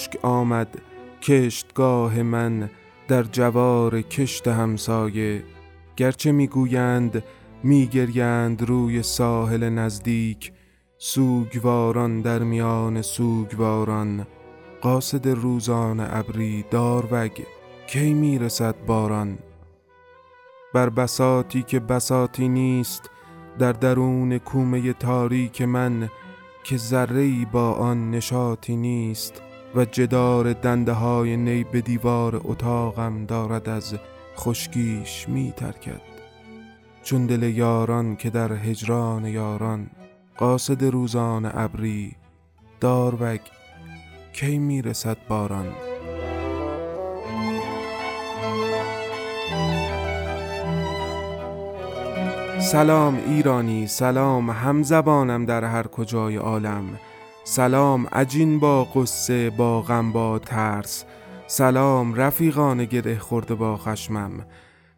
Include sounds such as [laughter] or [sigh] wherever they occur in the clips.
خشک آمد کشتگاه من در جوار کشت همسایه. گرچه می‌گویند میگریند روی ساحل نزدیک سوگواران در میان سوگواران. قاصد روزان ابری داروگ کی می‌رسد باران؟ بر بساتی که بساتی نیست در درون کومه تاریک من که ذره با آن نشاطی نیست. و جدار دنده های نی به دیوار اتاقم دارد از خشکیش می ترکد چون دل یاران که در هجران یاران قاصد روزان ابری داروگ کی می‌رسد باران؟ سلام ایرانی سلام همزبانم در هر کجای عالم. سلام عجین با قصه با غم با ترس. سلام رفیقان گره خورده با خشمم.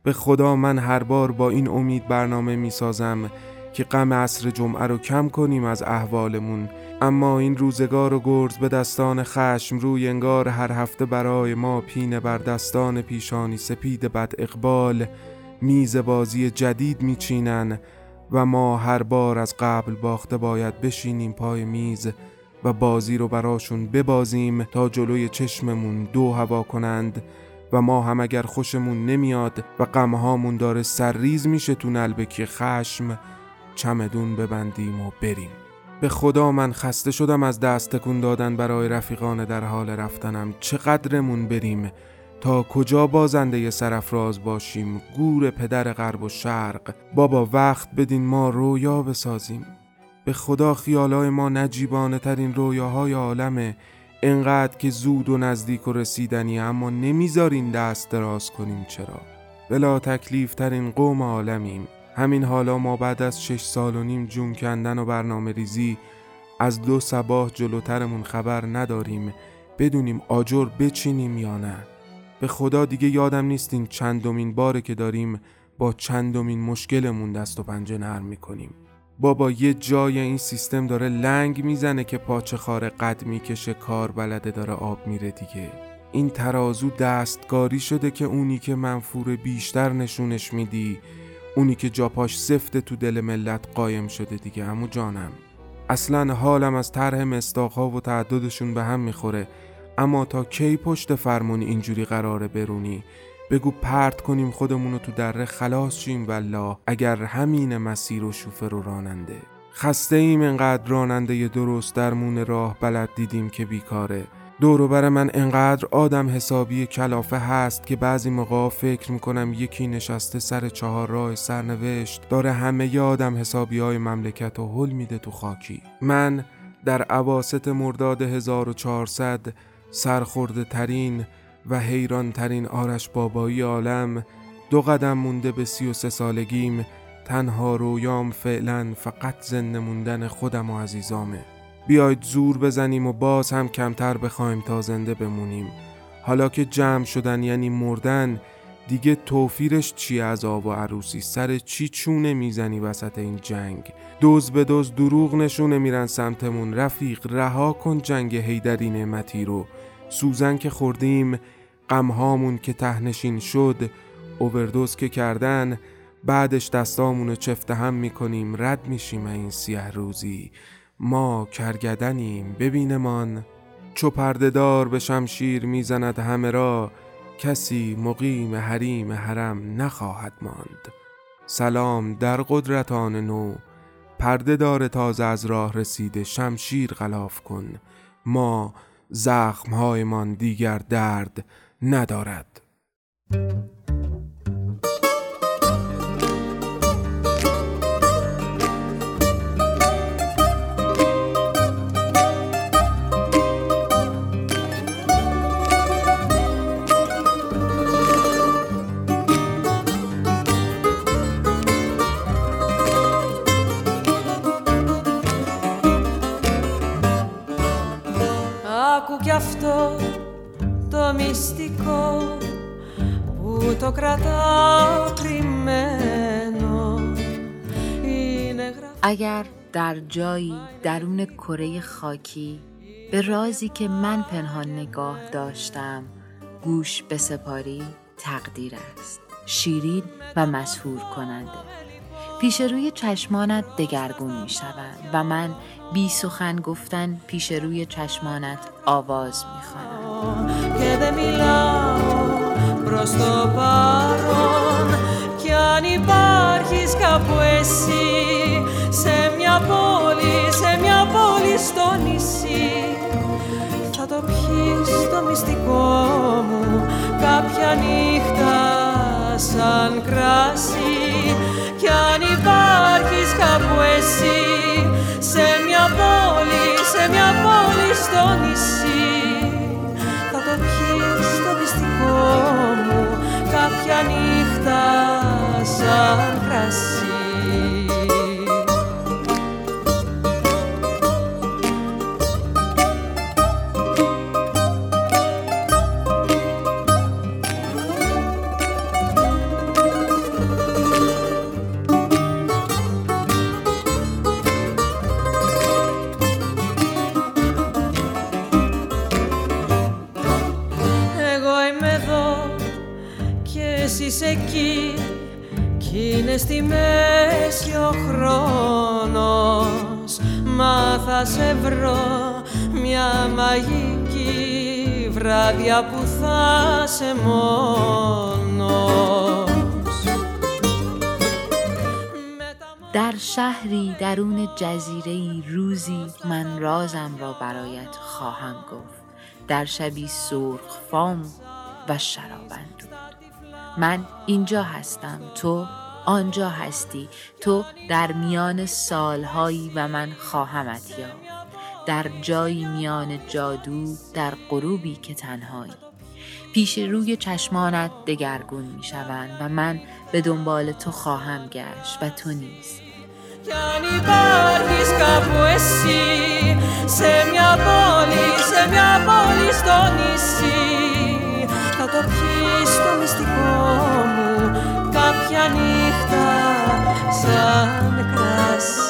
به خدا من هر بار با این امید برنامه می سازم که غم عصر جمعه رو کم کنیم از احوالمون. اما این روزگار و گرز به دستان خشم روی انگار هر هفته برای ما پینه بر دستان پیشانی سپید بد اقبال. میز بازی جدید میچینن و ما هر بار از قبل باخته باید بشینیم پای میز. و بازی رو براشون ببازیم تا جلوی چشممون دو هوا کنند و ما هم اگر خوشمون نمیاد و غمهامون داره سرریز میشه تو نلبکی خشم چمدون ببندیم و بریم. به خدا من خسته شدم از دست تکون دادن برای رفیقان در حال رفتنم. چقدرمون بریم؟ تا کجا بازنده سرفراز باشیم؟ گور پدر غرب و شرق. بابا وقت بدین ما رویا بسازیم. به خدا خیالای ما نجیبانه ترین رویاهای عالمه انقدر که زود و نزدیک و رسیدنی اما نمی‌ذارین دست دراز کنیم. چرا؟ بلا تکلیف ترین قوم عالمیم. همین حالا ما بعد از شش سال و نیم جون کندن و برنامه ریزی از دو سباه جلوترمون خبر نداریم بدونیم آجر بچینیم یا نه. به خدا دیگه یادم نیستین چندمین باره که داریم با چندمین مشکلمون دست و پنجه نرم می‌کنیم. بابا یه جای این سیستم داره لنگ می‌زنه که پاچه خار قد می‌کشه کار بلده داره آب میره دیگه. این ترازو دستگاری شده که اونی که منفور بیشتر نشونش میدی اونی که جاپاش سفته تو دل ملت قایم شده دیگه. همو جانم اصلا حالم از طرح مستاقها و تعددشون به هم می‌خوره. اما تا کی پشت فرمون اینجوری قراره برونی؟ بگو پرت کنیم خودمونو تو دره خلاص شیم والله اگر همین مسیر و شوفر و راننده. خسته ایم انقدر راننده درست درمون راه بلد دیدیم که بیکاره. بر من انقدر آدم حسابی کلافه هست که بعضی موقع فکر می‌کنم یکی نشسته سر چهار راه سرنوشت داره همه ی آدم حسابی های مملکت و حل میده تو خاکی. من در عواست مرداد 1400 سرخورده ترین و حیران ترین آرش بابایی عالم دو قدم مونده به سی و سه سالگیم تنها رویام فعلا فقط زنده موندن خودم و عزیزامه. بیاید زور بزنیم و باز هم کمتر بخوایم تا زنده بمونیم. حالا که جمع شدن یعنی مردن دیگه توفیرش چی از آب و عروسی؟ سر چی چونه می‌زنی وسط این جنگ؟ دوز به دوز دروغ نشونه میرن سمتمون. رفیق رها کن جنگ هیدری نعمتی رو. سوزن که خوردیم غمهامون که تهنشین شد اووردوز که کردن بعدش دستامونو چفته هم می‌کنیم رد میشیم این سیه روزی. ما کرگدنیم ببینمان. چو پردهدار به شمشیر می‌زند همه را کسی مقیم حریم حرم نخواهد ماند. سلام در قدرتان نو پرده دار تازه از راه رسیده شمشیر غلاف کن. ما زخمهایمان دیگر درد ندارد. در جایی درون کره خاکی به رازی که من پنهان نگاه داشتم گوش سپاری تقدیر است. شیرین و مسهور کننده. پیش روی چشمانت دگرگون می شود و من بی سخن گفتن پیش روی چشمانت آواز می خوانم στο νησί. Θα το πιείς το μυστικό μου κάποια νύχτα σαν κράσι Κι αν υπάρχεις κάπου εσύ σε μια πόλη, σε μια πόλη στο νησί. Θα το πιείς το μυστικό μου κάποια νύχτα σαν κράσι είναι στη μέση ο χρόνος Μα θα σε βρω μια μαγική βράδια που θα σε μόνος در شهری درون جزیره روزی من رازم را برایت خواهم گفت در شبی سرخ فام و شرابند من اینجا هستم تو آنجا هستی. تو در میان سالهایی و من خواهمت یافت در جایی میان جادو در غروبی که تنهایی. پیش روی چشمانت دگرگون می شوند و من به دنبال تو خواهم گشت و تو نیز το πιεις το μυστικό μου κάποια νύχτα σαν κρασί.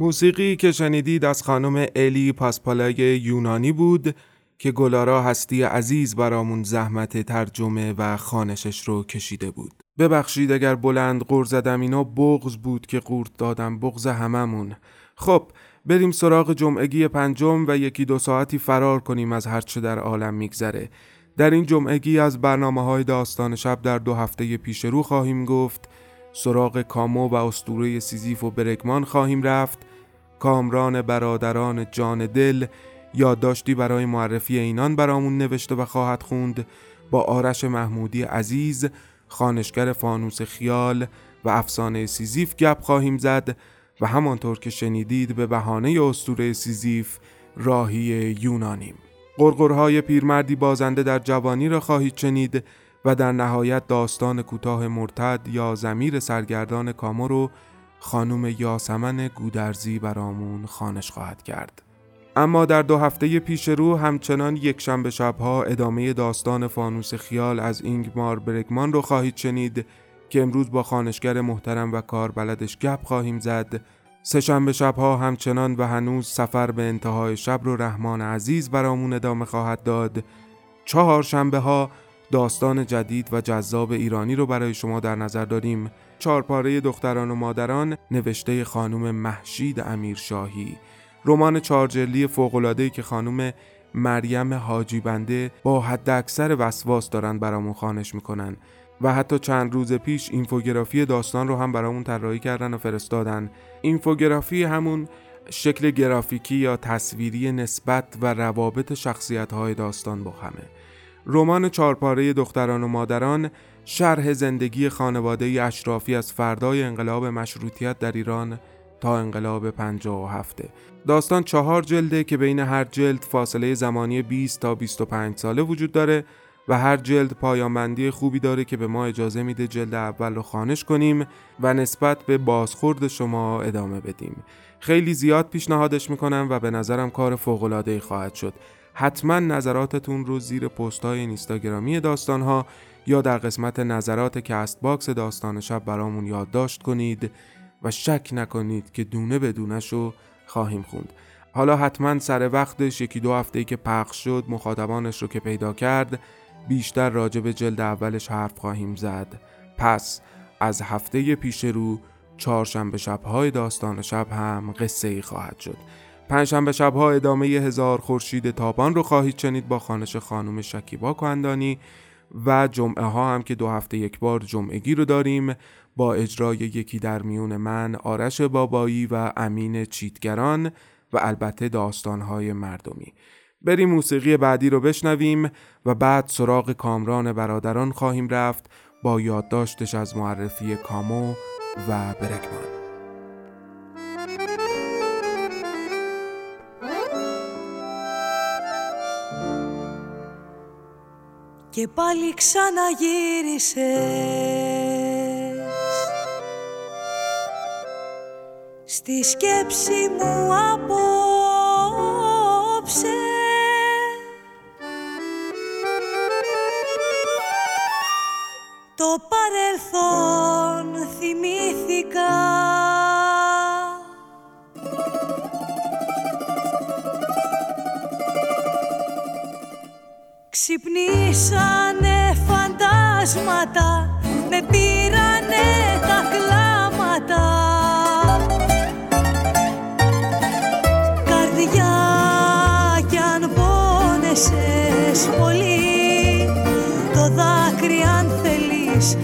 موسیقی که شنیدید از خانم الی پاسپالای یونانی بود که گلارا هستی عزیز برامون زحمت ترجمه و خانشش رو کشیده بود. ببخشید اگر بلند قور زدم اینا بغز بود که قورت دادم بغز هممون خب بریم سراغ جمعگی پنجم و یکی دو ساعتی فرار کنیم از هرچه در عالم میگذره. در این جمعگی از برنامه های داستان شب در دو هفته پیش رو خواهیم گفت سراغ کامو و استوره سیزیف و برگمان خواهیم رفت کامران برادران جان دل یادداشتی برای معرفی اینان برامون نوشته و خواهد خوند با آرش محمودی عزیز خانشگر فانوس خیال و افسانه سیزیف گپ خواهیم زد. و همانطور که شنیدید به بهانه اسطوره سیزیف راهی یونانیم غرغرهای پیرمردی بازنده در جوانی را خواهید شنید و در نهایت داستان کوتاه مرتد یا ضمیر سرگردان کامو خانم یاسمن گودرزی برامون خوانش خواهد کرد. اما در دو هفته پیش رو همچنان یک شنبه شبها ادامه داستان فانوس خیال از اینگمار برگمان رو خواهید شنید که امروز با خانشگر محترم و کاربلدش گپ خواهیم زد. سه شنبه شبها همچنان و هنوز سفر به انتهای شب رو رحمان عزیز برامون ادامه خواهد داد. چهار شنبه ها داستان جدید و جذاب ایرانی رو برای شما در نظر داریم. چهارپاره دختران و مادران نوشته خانم محشید امیرشاهی. رمان چارجلی فوق‌العاده‌ای که خانم مریم حاجی بنده با حد اکثر وسواس دارن برامون خانش می‌کنن. و حتی چند روز پیش اینفوگرافی داستان رو هم برامون طراحی کردن و فرستادن. اینفوگرافی همون شکل گرافیکی یا تصویری نسبت و روابط شخصیت های داستان با همه. رمان چارپاره دختران و مادران شرح زندگی خانواده اشرافی از فردای انقلاب مشروطیت در ایران تا انقلاب 57 داستان چهار جلده که بین هر جلد فاصله زمانی 20 تا 25 ساله وجود داره. و هر جلد پایان‌بندی خوبی داره که به ما اجازه میده جلد اول رو خوانش کنیم و نسبت به بازخورد شما ادامه بدیم. خیلی زیاد پیشنهادش می‌کنم و به نظرم کار فوق‌العاده‌ای خواهد شد. حتما نظراتتون رو زیر پست های اینستاگرامی داستان ها یا در قسمت نظرات Castbox داستان شب برامون یادداشت کنید و شک نکنید که دونه به دونه شو خواهیم خوند. حالا حتما سر وقتش یکی دو هفته که پخش شد مخاطبانش رو که پیدا کرد بیشتر راجع به جلد اولش حرف خواهیم زد. پس از هفته پیش رو چهارشنبه شبهای داستان شب هم قصه ای خواهد شد. پنجشنبه شبها ادامه هزار خورشید تابان رو خواهید شنید با خانش خانم شکیبا کندانی و جمعه ها هم که دو هفته یک بار جمعگی رو داریم با اجرای یکی در میون من آرش بابایی و امین چیتگران و البته داستانهای مردمی. بریم موسیقی بعدی رو بشنویم و بعد سراغ کامران برادران خواهیم رفت با یادداشتش از معرفی کامو و برگمان και πάλι ξαναγύρισες στη σκέψη μου απόψε το παρελθόν θυμήθηκα. Ξυπνήσανε φαντάσματα Με πήρανε τα κλάματα. Καρδιά κι αν πόνεσες πολύ θέλεις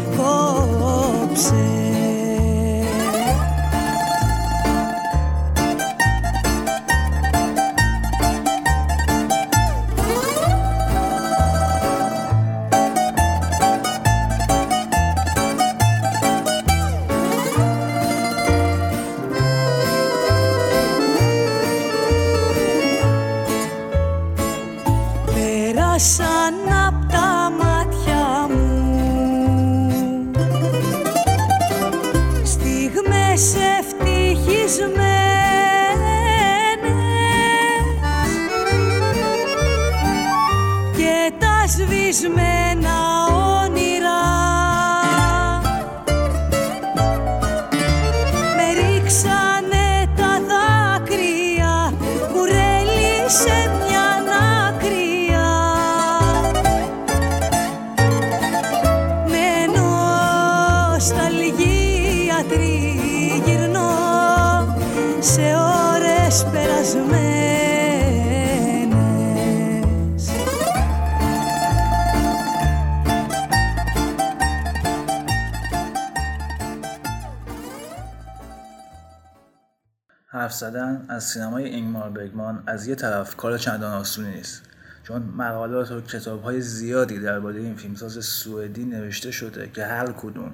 زدن از سینمای اینگمار برگمان از یه طرف کار چندان آسونی نیست. چون مقالات و کتاب های زیادی درباره این فیلمساز سوئدی نوشته شده که هر کدوم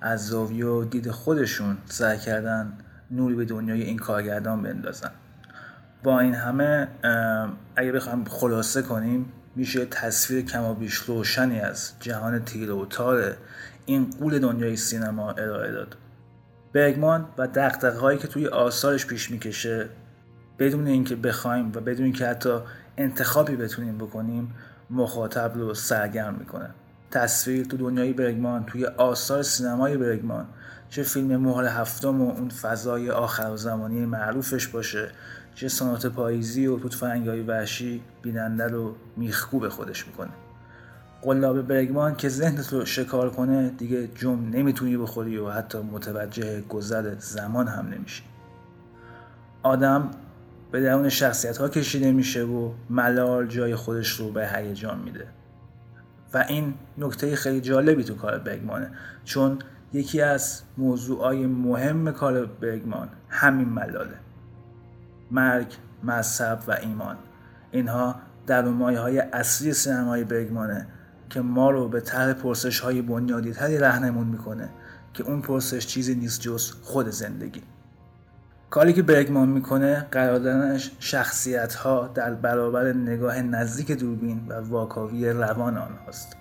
از زاویه و دید خودشون سعی کردن نوری به دنیای این کارگردان بندازن. با این همه اگه بخوایم خلاصه کنیم میشه تصویر کم و بیش روشنی از جهان تیره و تار این قول دنیای سینما ارائه داد. برگمان و هایی که توی آثارش پیش می‌کشه بدون اینکه بخوایم و بدون اینکه حتی انتخابی بتونیم بکنیم مخاطب رو سرگرم می‌کنه. تصویر تو دنیای برگمان توی آثار سینمای برگمان چه فیلم مهال هفتم و اون فضای آخر زمانی معروفش باشه چه سنات پاییزی و توتفنگهای وحشی بیننده رو میخکو به خودش می‌کنه. قلاب برگمان که ذهنت رو شکار کنه دیگه جم نمی‌تونی بخوری و حتی متوجه گذر زمان هم نمیشی. آدم به درون شخصیت ها کشیده میشه و ملال جای خودش رو به هیجان میده. و این نکته خیلی جالبی تو کار برگمانه چون یکی از موضوعای مهم کار برگمان همین ملاله. مرگ، مذهب و ایمان. اینها در های اصلی سینمای برگمانه که ما رو به طرح پرسش های بنیادی تری رهنمون می‌کنه که اون پرسش چیزی نیست جز خود زندگی. کاری که برگمان می‌کنه قرار دادنش شخصیت ها در برابر نگاه نزدیک دوربین و واکاوی روان آنهاست.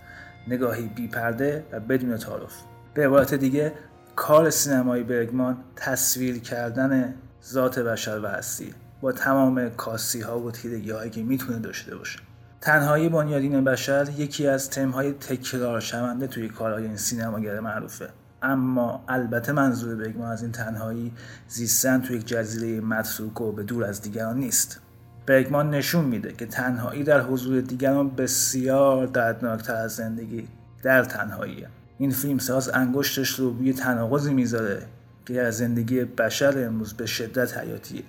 نگاهی بیپرده و بدون تعارف. به عبارت دیگه کار سینمای برگمان تصویر کردن ذات بشر و هستی با تمام کاسی ها و تیرگی هایی که می‌تونه داشته باشه. تنهایی بنیادین بشر یکی از تمهای تکرار شونده توی کارهای این سینماگر معروفه. اما البته منظور بگمان از این تنهایی زیستن توی یک جزیره متروک و به دور از دیگران نیست. برگمان نشون میده که تنهایی در حضور دیگران بسیار دردناکتر از زندگی در تنهاییه. این فیلمساز انگشتش رو روی تناقضی می‌ذاره که از زندگی بشر امروز به شدت حیاتیه.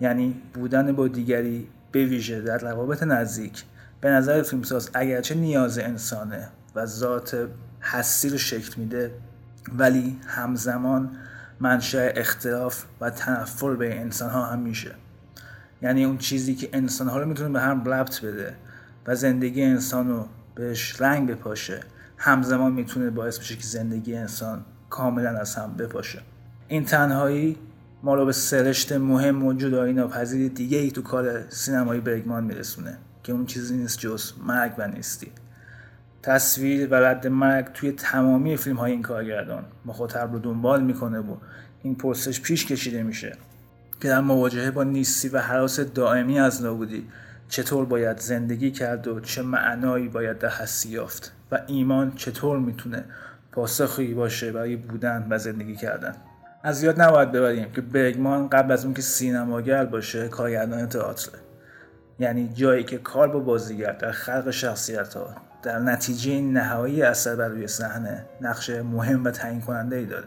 یعنی بودن با دیگری به ویژه در روابط نزدیک به نظر فیلمساز اگرچه نیاز انسانه و ذات هستی رو شکل میده ولی همزمان منشأ اختلاف و تنفر به انسان ها هم میشه. یعنی اون چیزی که انسان ها رو می‌تونه به هم ربط بده و زندگی انسان رو بهش رنگ بپاشه همزمان می‌تونه باعث بشه که زندگی انسان کاملا از هم بپاشه. این تنهایی ما رو به سرشت مهم و جدایی ناپذیر دیگه ای تو کار سینمایی برگمان میرسونه. که اون چیزی نیست جز مرگ و نیستی. تصویر و رد مرگ توی تمامی فیلم های این کارگردان. مخاطب رو دنبال می‌کنه و این پرسش پیش کشیده میشه. که در مواجهه با نیستی و حراس دائمی از نابودی چطور باید زندگی کرد و چه معنایی باید در هستی یافت و ایمان چطور می‌تونه پاسخی باشه برای بودن و زندگی کردن. از یاد نباید ببریم که برگمان قبل از اون که سینماگر باشه کارگردان تئاتر یعنی جایی که کار با بازیگر در خلق شخصیت ها در نتیجه نهایی اثر بر روی صحنه نقش مهم و تعیین کننده ای داره.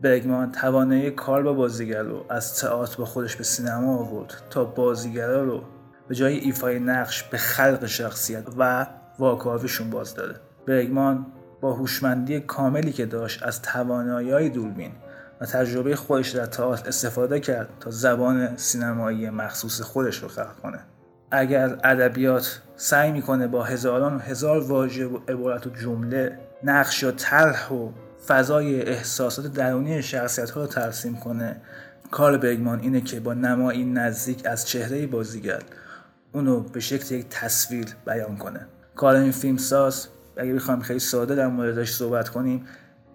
برگمان توانایی کار با بازیگر رو از تئاتر با خودش به سینما آورد تا بازیگرا رو به جای ایفای نقش به خلق شخصیت و واکاویشون باز داره. برگمان با هوشمندی کاملی که داشت از توانایی دوربین و تجربه خودش در تئاتر استفاده کرد تا زبان سینمایی مخصوص خودش رو خلق کنه. اگر ادبیات سعی می‌کنه با هزاران هزار واژه و عبارت و جمله نقش و طرح و فضای احساسات درونی شخصیت ها رو ترسیم کنه کار برگمان اینه که با نمایی نزدیک از چهره بازیگر اونو به شکل یک تصویر بیان کنه. کار این فیلم ساز اگه بخوایم خیلی ساده در موردش صحبت کنیم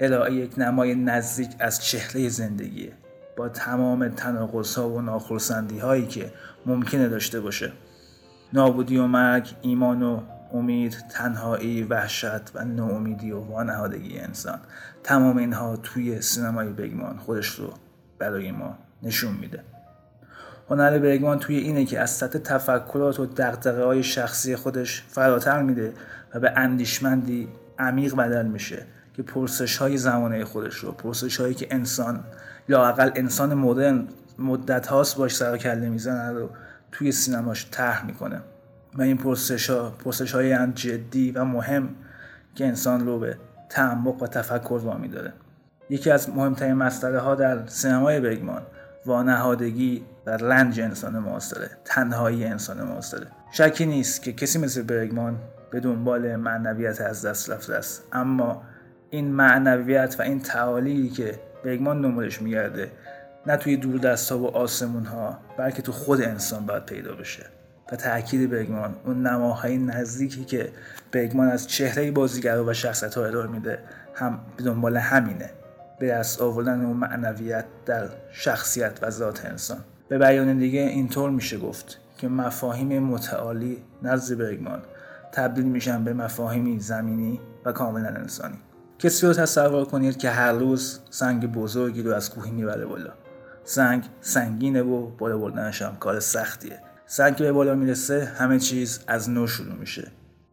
ارائه یک نمای نزدیک از چهره زندگیه با تمام تناقض ها و ناخرسندی هایی که ممکنه داشته باشه. نابودی و مرگ ایمان و امید تنهایی وحشت و ناامیدی و وانهادگی انسان. تمام اینها توی سینمای بگمان خودش رو برای ما نشون میده. هنر برگمان توی اینه که از سطح تفکرات و دقدقه های شخصی خودش فراتر میده و به اندیشمندی عمیق بدل میشه. که پرسش های زمانه خودش رو پرسش هایی که انسان لاقل انسان مدرن مدت هاست باش سر کله می‌زنه رو توی سینماش طرح می‌کنه. و این پرسش ها پرسش های جدی و مهم که انسان رو به تعمق و تفکر وامی داره. یکی از مهمترین مسئله ها در سینمای بگمان وانهادگی و رنج انسان معاصره تنهایی انسان معاصره شکی نیست که کسی مثل برگمان به دنبال معنویت از دست رفته است اما این معنویت و این تعالی که برگمان دنبالش میگرده نه توی دور دست ها و آسمون ها بلکه تو خود انسان باید پیدا بشه و تاکید برگمان اون نماهای نزدیکی که برگمان از چهره بازیگر و شخصیت ها ارائه میده هم به دنبال همینه. به دست آوردن اون معنویت در شخصیت و ذات انسان. به بیان دیگه اینطور میشه گفت که مفاهیم متعالی نزد برگمان تبدیل میشن به مفاهیمی زمینی و کاملا انسانی. کسی رو تصور کنید که هر روز سنگ بزرگی رو از کوهی می‌بره بالا. سنگ سنگینه و بالا بردنش هم کار سختیه. سنگ به بالا می‌رسه همه چیز از نو شروع میشه.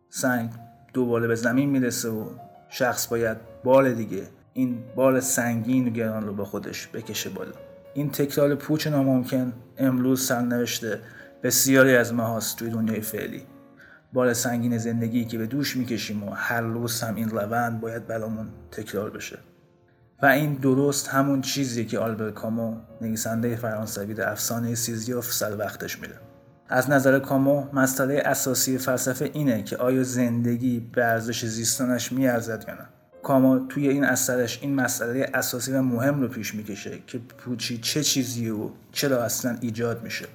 سنگ دوباره به زمین می‌رسه و شخص باید بال دیگه این بال سنگین و گران رو با خودش بکشه بالا. این تکرار پوچ ناممکن امروز سرنوشته بسیاری از ماهاست توی دنیای فعلی. بال سنگین زندگی که به دوش می‌کشیم و هر روز هم این روند باید برامون تکرار بشه. و این درست همون چیزی که آلبر کامو نویسنده فرانسوی در افسانه سیزیوف سر وقتش میده. از نظر کامو مسئله اساسی فلسفه اینه که آیا زندگی به ارزش زیستانش میارزد یا نه. کامو توی این اثرش این مسئله اساسی و مهم رو پیش می‌کشه که پوچی چه چیزی و چرا اصلا ایجاد میشه.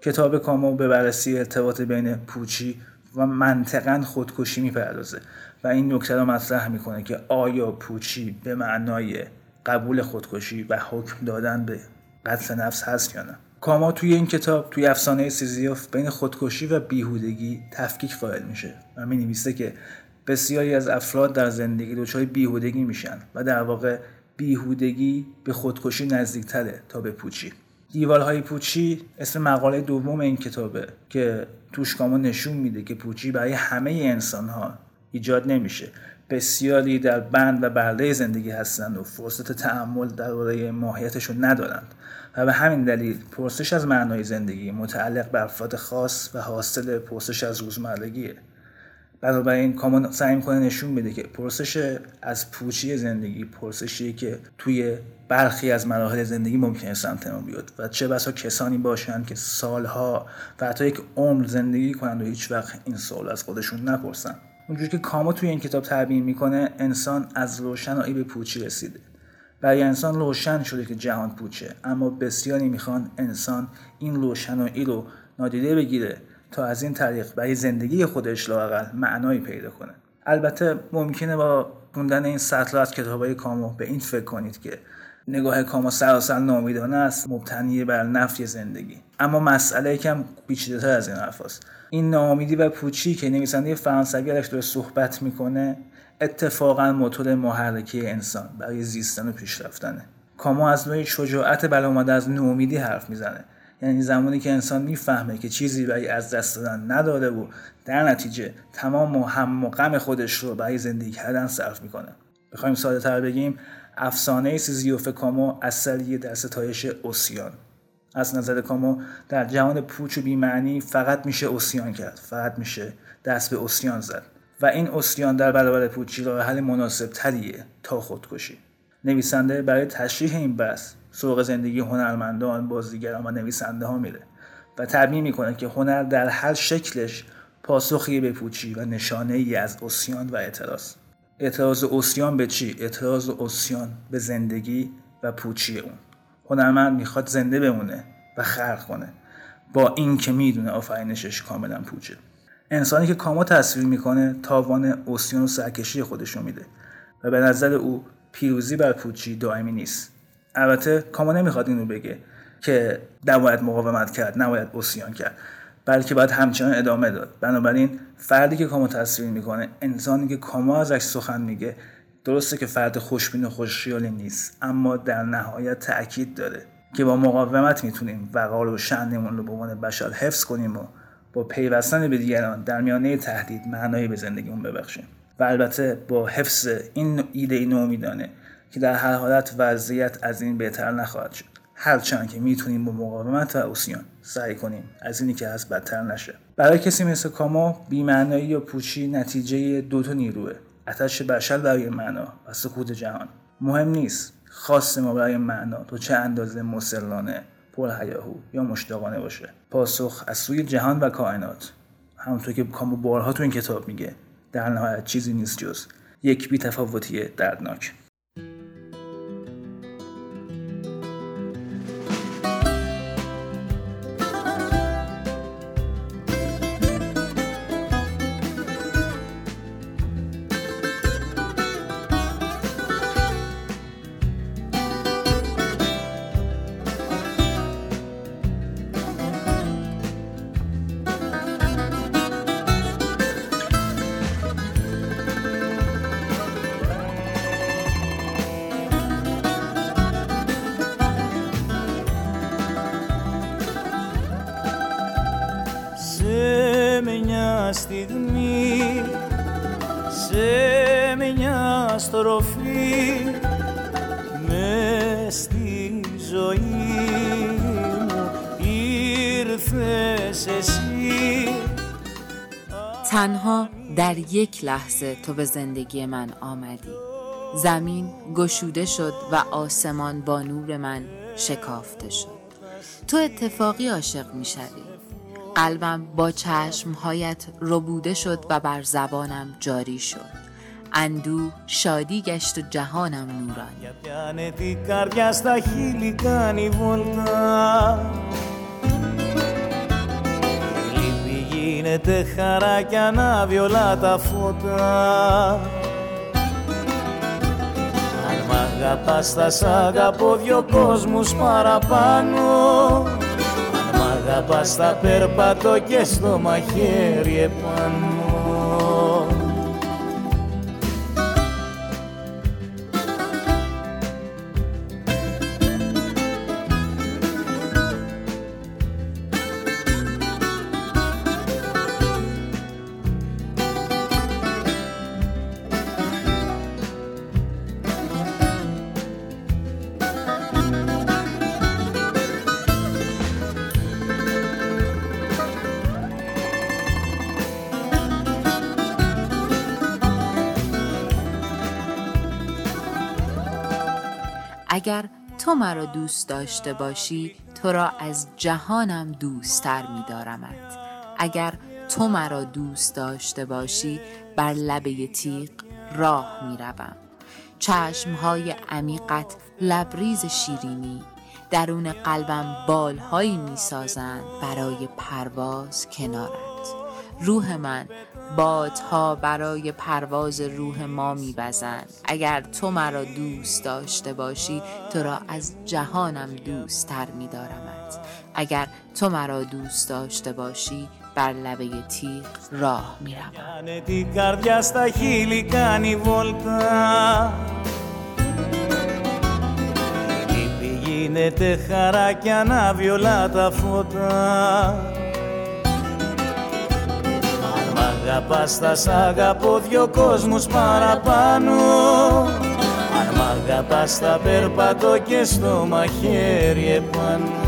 کتاب کامو به بررسی ارتباط بین پوچی و منطقا خودکشی می‌پردازه. و این نکته رو مطرح می‌کنه که آیا پوچی به معنای قبول خودکشی و حکم دادن به قتل نفس هست یا نه. کاما توی این کتاب توی افسانه سیزیوف بین خودکشی و بیهودگی تفکیک قائل میشه و می نویسه که بسیاری از افراد در زندگی دچار بیهودگی میشن و در واقع بیهودگی به خودکشی نزدیکتره تا به پوچی. دیوالهای پوچی اسم مقاله دوم این کتابه که توش کاما نشون میده که پوچی برای همه انسان ها ایجاد نمیشه. بسیاری در بند و برده زندگی هستند و فرصت تعمل درباره ماهیتشون ندارند و به همین دلیل پرسش از معنای زندگی متعلق به افراد خاص و حاصل پرسش از روزمرگیه. بنابراین کامان سعی می‌کنه نشون بده که پرسش از پوچی زندگی پرسشی که توی برخی از مراحل زندگی ممکنه سمت ما بیاد و چه بسا کسانی باشند که سالها و حتی یک عمر زندگی کنند و هیچ وقت این سوال از خودشون نپرسن. اونجوری که کاما توی این کتاب تعبیر می‌کنه انسان از روشنایی به پوچی رسیده. برای انسان روشن شده که جهان پوچه اما بسیاری می‌خوان انسان این روشنایی رو نادیده بگیره تا از این طریق برای زندگی خودش لاقل معنایی پیدا کنه. البته ممکنه با خوندن این سطر از کتابای کامو به این فکر کنید که نگاه کاما سراسر نامیدانه است مبتنی بر نفی زندگی. اما مسئله کم تر از این حرف است. این ناامیدی و پوچی که نویسنده فرانسوی ازش داره صحبت می‌کنه اتفاقا موتور محرکی انسان برای زیستن و پیشرفتنه. کاما از نوعی شجاعت برآمده از ناامیدی حرف می‌زنه. یعنی زمانی که انسان می‌فهمه که چیزی برای از دست دادن نداره و در نتیجه تمام و هم و غم خودش رو برای زندگی کردن صرف می‌کنه. بخوایم ساده تر بگیم افسانه سیزیوف کامو اصلیه در ستایش اوسیان. از نظر کامو در جهان پوچ و بیمعنی فقط میشه اوسیان کرد فقط میشه دست به اوسیان زد. و این اوسیان در برابر پوچی راه حل مناسب تریه تا خودکشی. نویسنده برای تشریح این بحث سوق زندگی هنرمندان بازیگران و نویسنده ها میره و تبیین می‌کنه که هنر در هر شکلش پاسخی به پوچی و نشانه ای از اوسیان و اعتراض. اعتراض اوسیان به چی؟ اعتراض اوسیان به زندگی و پوچی اون. هنرمند می‌خواد زنده بمونه و خلق کنه. با این که می‌دونه آفرینشش کاملا پوچه. انسانی که کاما تصویر می‌کنه تاوان اوسیان و سرکشی خودشو میده و به نظر او پیروزی بر پوچی دائمی نیست. البته کاما نمی‌خواد اینو بگه که نباید مقاومت کرد نباید اوسیان کرد بلکه باید همچنان ادامه داد. بنابراین فردی که کاما تصویر می‌کنه انسانی که کاما ازش سخن میگه درسته که فرد خوشبین و خوشخیالی نیست اما در نهایت تاکید داره که با مقاومت می‌تونیم وقار و شأنمون رو به عنوان بشر حفظ کنیم و با پیوستن به دیگران در میانه تهدید معنایی به زندگیمون ببخشیم. و البته با حفظ این ایده نومیدانه که در هر حالت وضعیت از این بهتر نخواهد شد. هرچند که می‌تونیم با مقاومت و اوسیان سعی کنیم. از اینی که هست بدتر نشه. برای کسی مثل کاما بیمعنایی یا پوچی نتیجه دو تا نیروه. اتش بشر برای معنا و سکوت جهان. مهم نیست خاص ما برای معنا تو چه اندازه مسلانه پر هیاهو یا مشتاقانه باشه. پاسخ از سوی جهان و کائنات. همونطور که کامو بارها تو این کتاب میگه در نهایت چیزی نیست جز یک بی تفاوتی دردناک. یک لحظه تو به زندگی من آمدی. زمین گشوده شد و آسمان با نور من شکافته شد. تو اتفاقی عاشق می شدی. قلبم با چشمهایت ربوده شد و بر زبانم جاری شد. اندو شادی گشت و جهانم نورانی. Γίνεται χαρά κι ανάβει όλα τα φώτα. Αν μ' αγαπάς θα σ' αγαπώ δυο κόσμους παραπάνω. Αγαπάς θα περπατώ και στο μαχαίρι επάνω اگر تو مرا دوست داشته باشی تو را از جهانم دوستتر می دارمت اگر تو مرا دوست داشته باشی بر لبه تیغ راه می روم چشمهای عمیقت لبریز شیرینی درون قلبم بالهایی می سازند برای پرواز کنارت. روح من بادها برای پرواز روح ما میوزند اگر تو مرا دوست داشته باشی تو را از جهانم دوستتر میدارمت اگر تو مرا دوست داشته باشی بر لبه تیغ راه میروم Κάνε την καρδιά στα χείλη κάνει βόλτα Η λύπη γίνεται χαρά κι ανάβει όλα τα φώτα αγαπάς θα σ' αγαπώ δυο κόσμους παραπάνω. Αν μ' αγαπάς θα περπατώ και στο μαχαίρι επάνω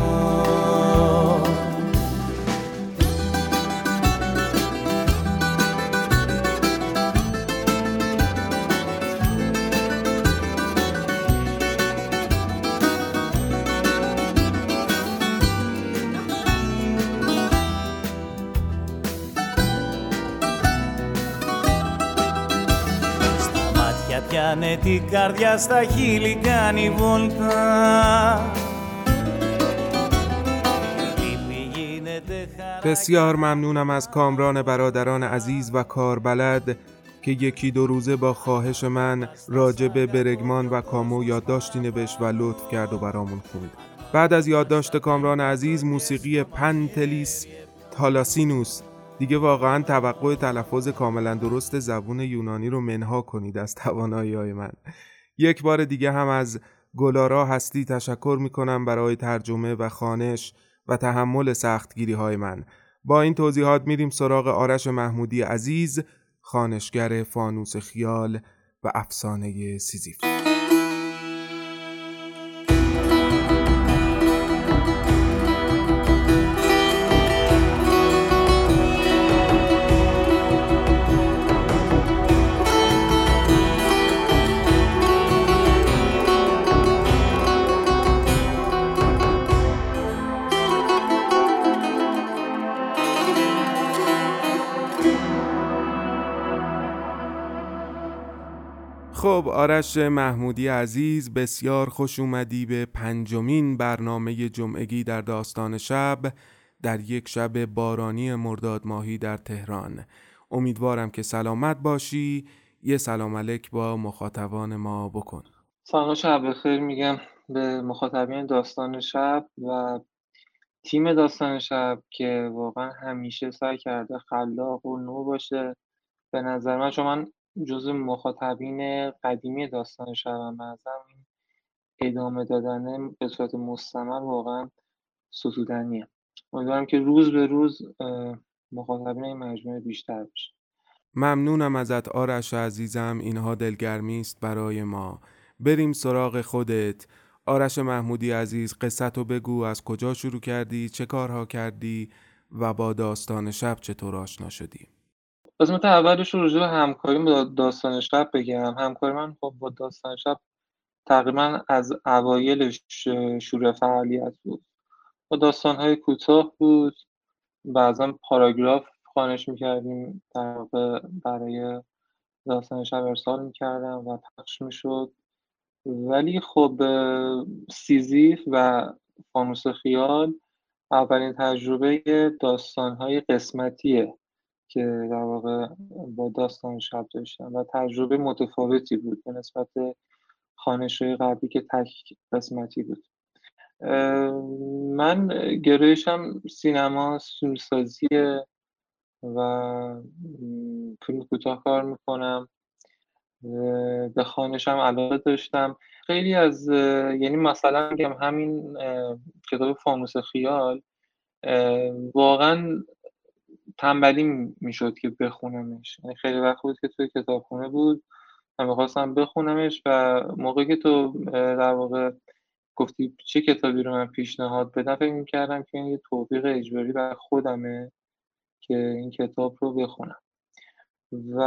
την καρδιά στα χείλη κάνει βόλτα Η λύπη γίνεται χαρά بسیار ممنونم از کامران برادران عزیز و کاربلد که یکی دو روزه با خواهش من راجع به برگمان و کامو یادداشتی نوشت و لطف کرد و برامون خوند بعد از یادداشت کامران عزیز موسیقی پنتلیس تالاسینوس دیگه واقعا توقع تلفظ کاملا درست زبون یونانی رو منها کنید از توانایی های من. یک بار دیگه هم از گلارا هستی تشکر می‌کنم برای ترجمه و خانش و تحمل سختگیری های من. با این توضیحات میریم سراغ آرش محمودی عزیز خانشگر فانوس خیال و افسانه سیزیف. خب آرش محمودی عزیز بسیار خوش اومدی به پنجمین برنامه جمعگی در داستان شب در یک شب بارانی مرداد ماهی در تهران. امیدوارم که سلامت باشی. یه سلام علیک با مخاطبان ما بکن. سلام شب بخیر میگم به مخاطبین داستان شب و تیم داستان شب که واقعا همیشه سعی کرده خلاق و نو باشه. به نظر من چون من جز مخاطبین قدیمی داستان نظرم این ادامه دادنه به صورت مستمر واقعا ستودنیه. امیدوارم که روز به روز مخاطبین این مجموعه بیشتر بشه. ممنونم ازت آرش عزیزم اینها دلگرمی است برای ما. بریم سراغ خودت. آرش محمودی عزیز قصتو بگو از کجا شروع کردی چه کارها کردی و با داستان شب چطور آشنا شدی؟ قسمت اولش رو به همکاری با داستان شب بگم. همکاری من خب با داستان شب تقریبا از اوایل شروع فعالیت بود. با داستان‌های کوتاه بود. بعضا پاراگراف خوانش می‌کردیم در واقع برای داستان شب ارسال می‌کردم و پخش می‌شد. ولی خب سیزیف و فانوس خیال اولین تجربه داستان‌های قسمتیه. که در واقع با داستان شب داشتم و تجربه متفاوتی بود به نسبت خوانش‌های قبلی که تک قسمتی بود. من گرایشم سینما فیلمسازی و فیلم کوتاه کار می‌کنم. به خانشم علاقه داشتم. خیلی از یعنی مثلا میگم همین کتاب فانوس خیال واقعا تنبلی می‌شد که بخونمش. یعنی خیلی وقت بود که توی کتابخونه بود من می‌خواستم بخونمش و موقعی که تو در واقع گفتی چه کتابی رو من پیشنهاد بدم فکر می‌کردم که این یه توفیق اجباری بر خودمه که این کتاب رو بخونم. و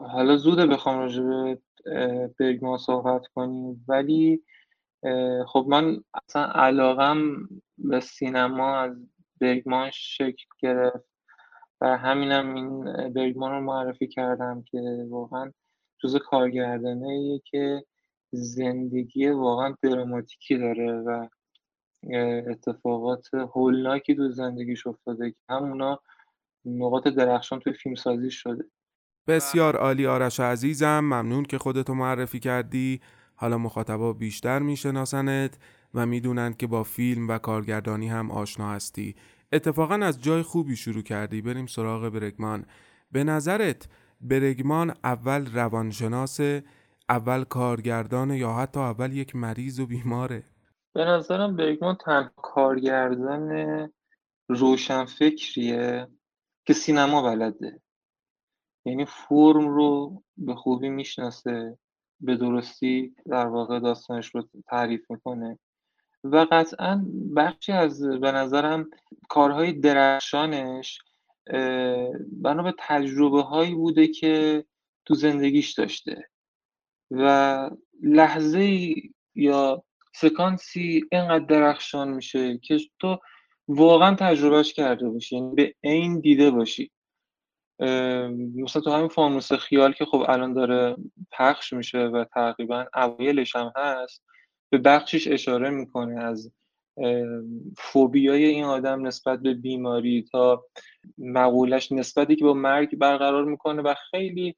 حالا زوده بخوام راجع به برگمان صحبت کنیم. ولی خب من اصلا علاقم به سینما از برگمان شکل گرفت. و همینم این برگمان رو معرفی کردم که واقعا جز کارگردانه که زندگی واقعا دراماتیکی داره و اتفاقات هولناکی تو زندگیش افتاده که همونا نقاط درخشان توی فیلم سازی شده. بسیار عالی آرش عزیزم ممنون که خودتو معرفی کردی. حالا مخاطبا بیشتر میشناسنت و می‌دونن که با فیلم و کارگردانی هم آشنا هستی. اتفاقا از جای خوبی شروع کردی. بریم سراغ برگمان. به نظرت برگمان اول روانشناس اول کارگردان یا حتی اول یک مریض و بیماره؟ به نظرم برگمان تنها کارگردان روشنفکریه که سینما بلده. یعنی فرم رو به خوبی می‌شناسه به درستی در واقع داستانش رو تعریف می‌کنه. و قطعا بخشی از به نظرم کارهای درخشانش بنا به تجربه هایی بوده که تو زندگیش داشته. و لحظه یا سکانسی اینقدر درخشان میشه که تو واقعا تجربهش کرده باشی یعنی به عین دیده باشی. مثلا تو همین فانوس خیال که خب الان داره پخش میشه و تقریبا اوایلش هم هست به بخشش اشاره می‌کنه از فوبیای این آدم نسبت به بیماری تا مقولش نسبتی که با مرگ برقرار می‌کنه و خیلی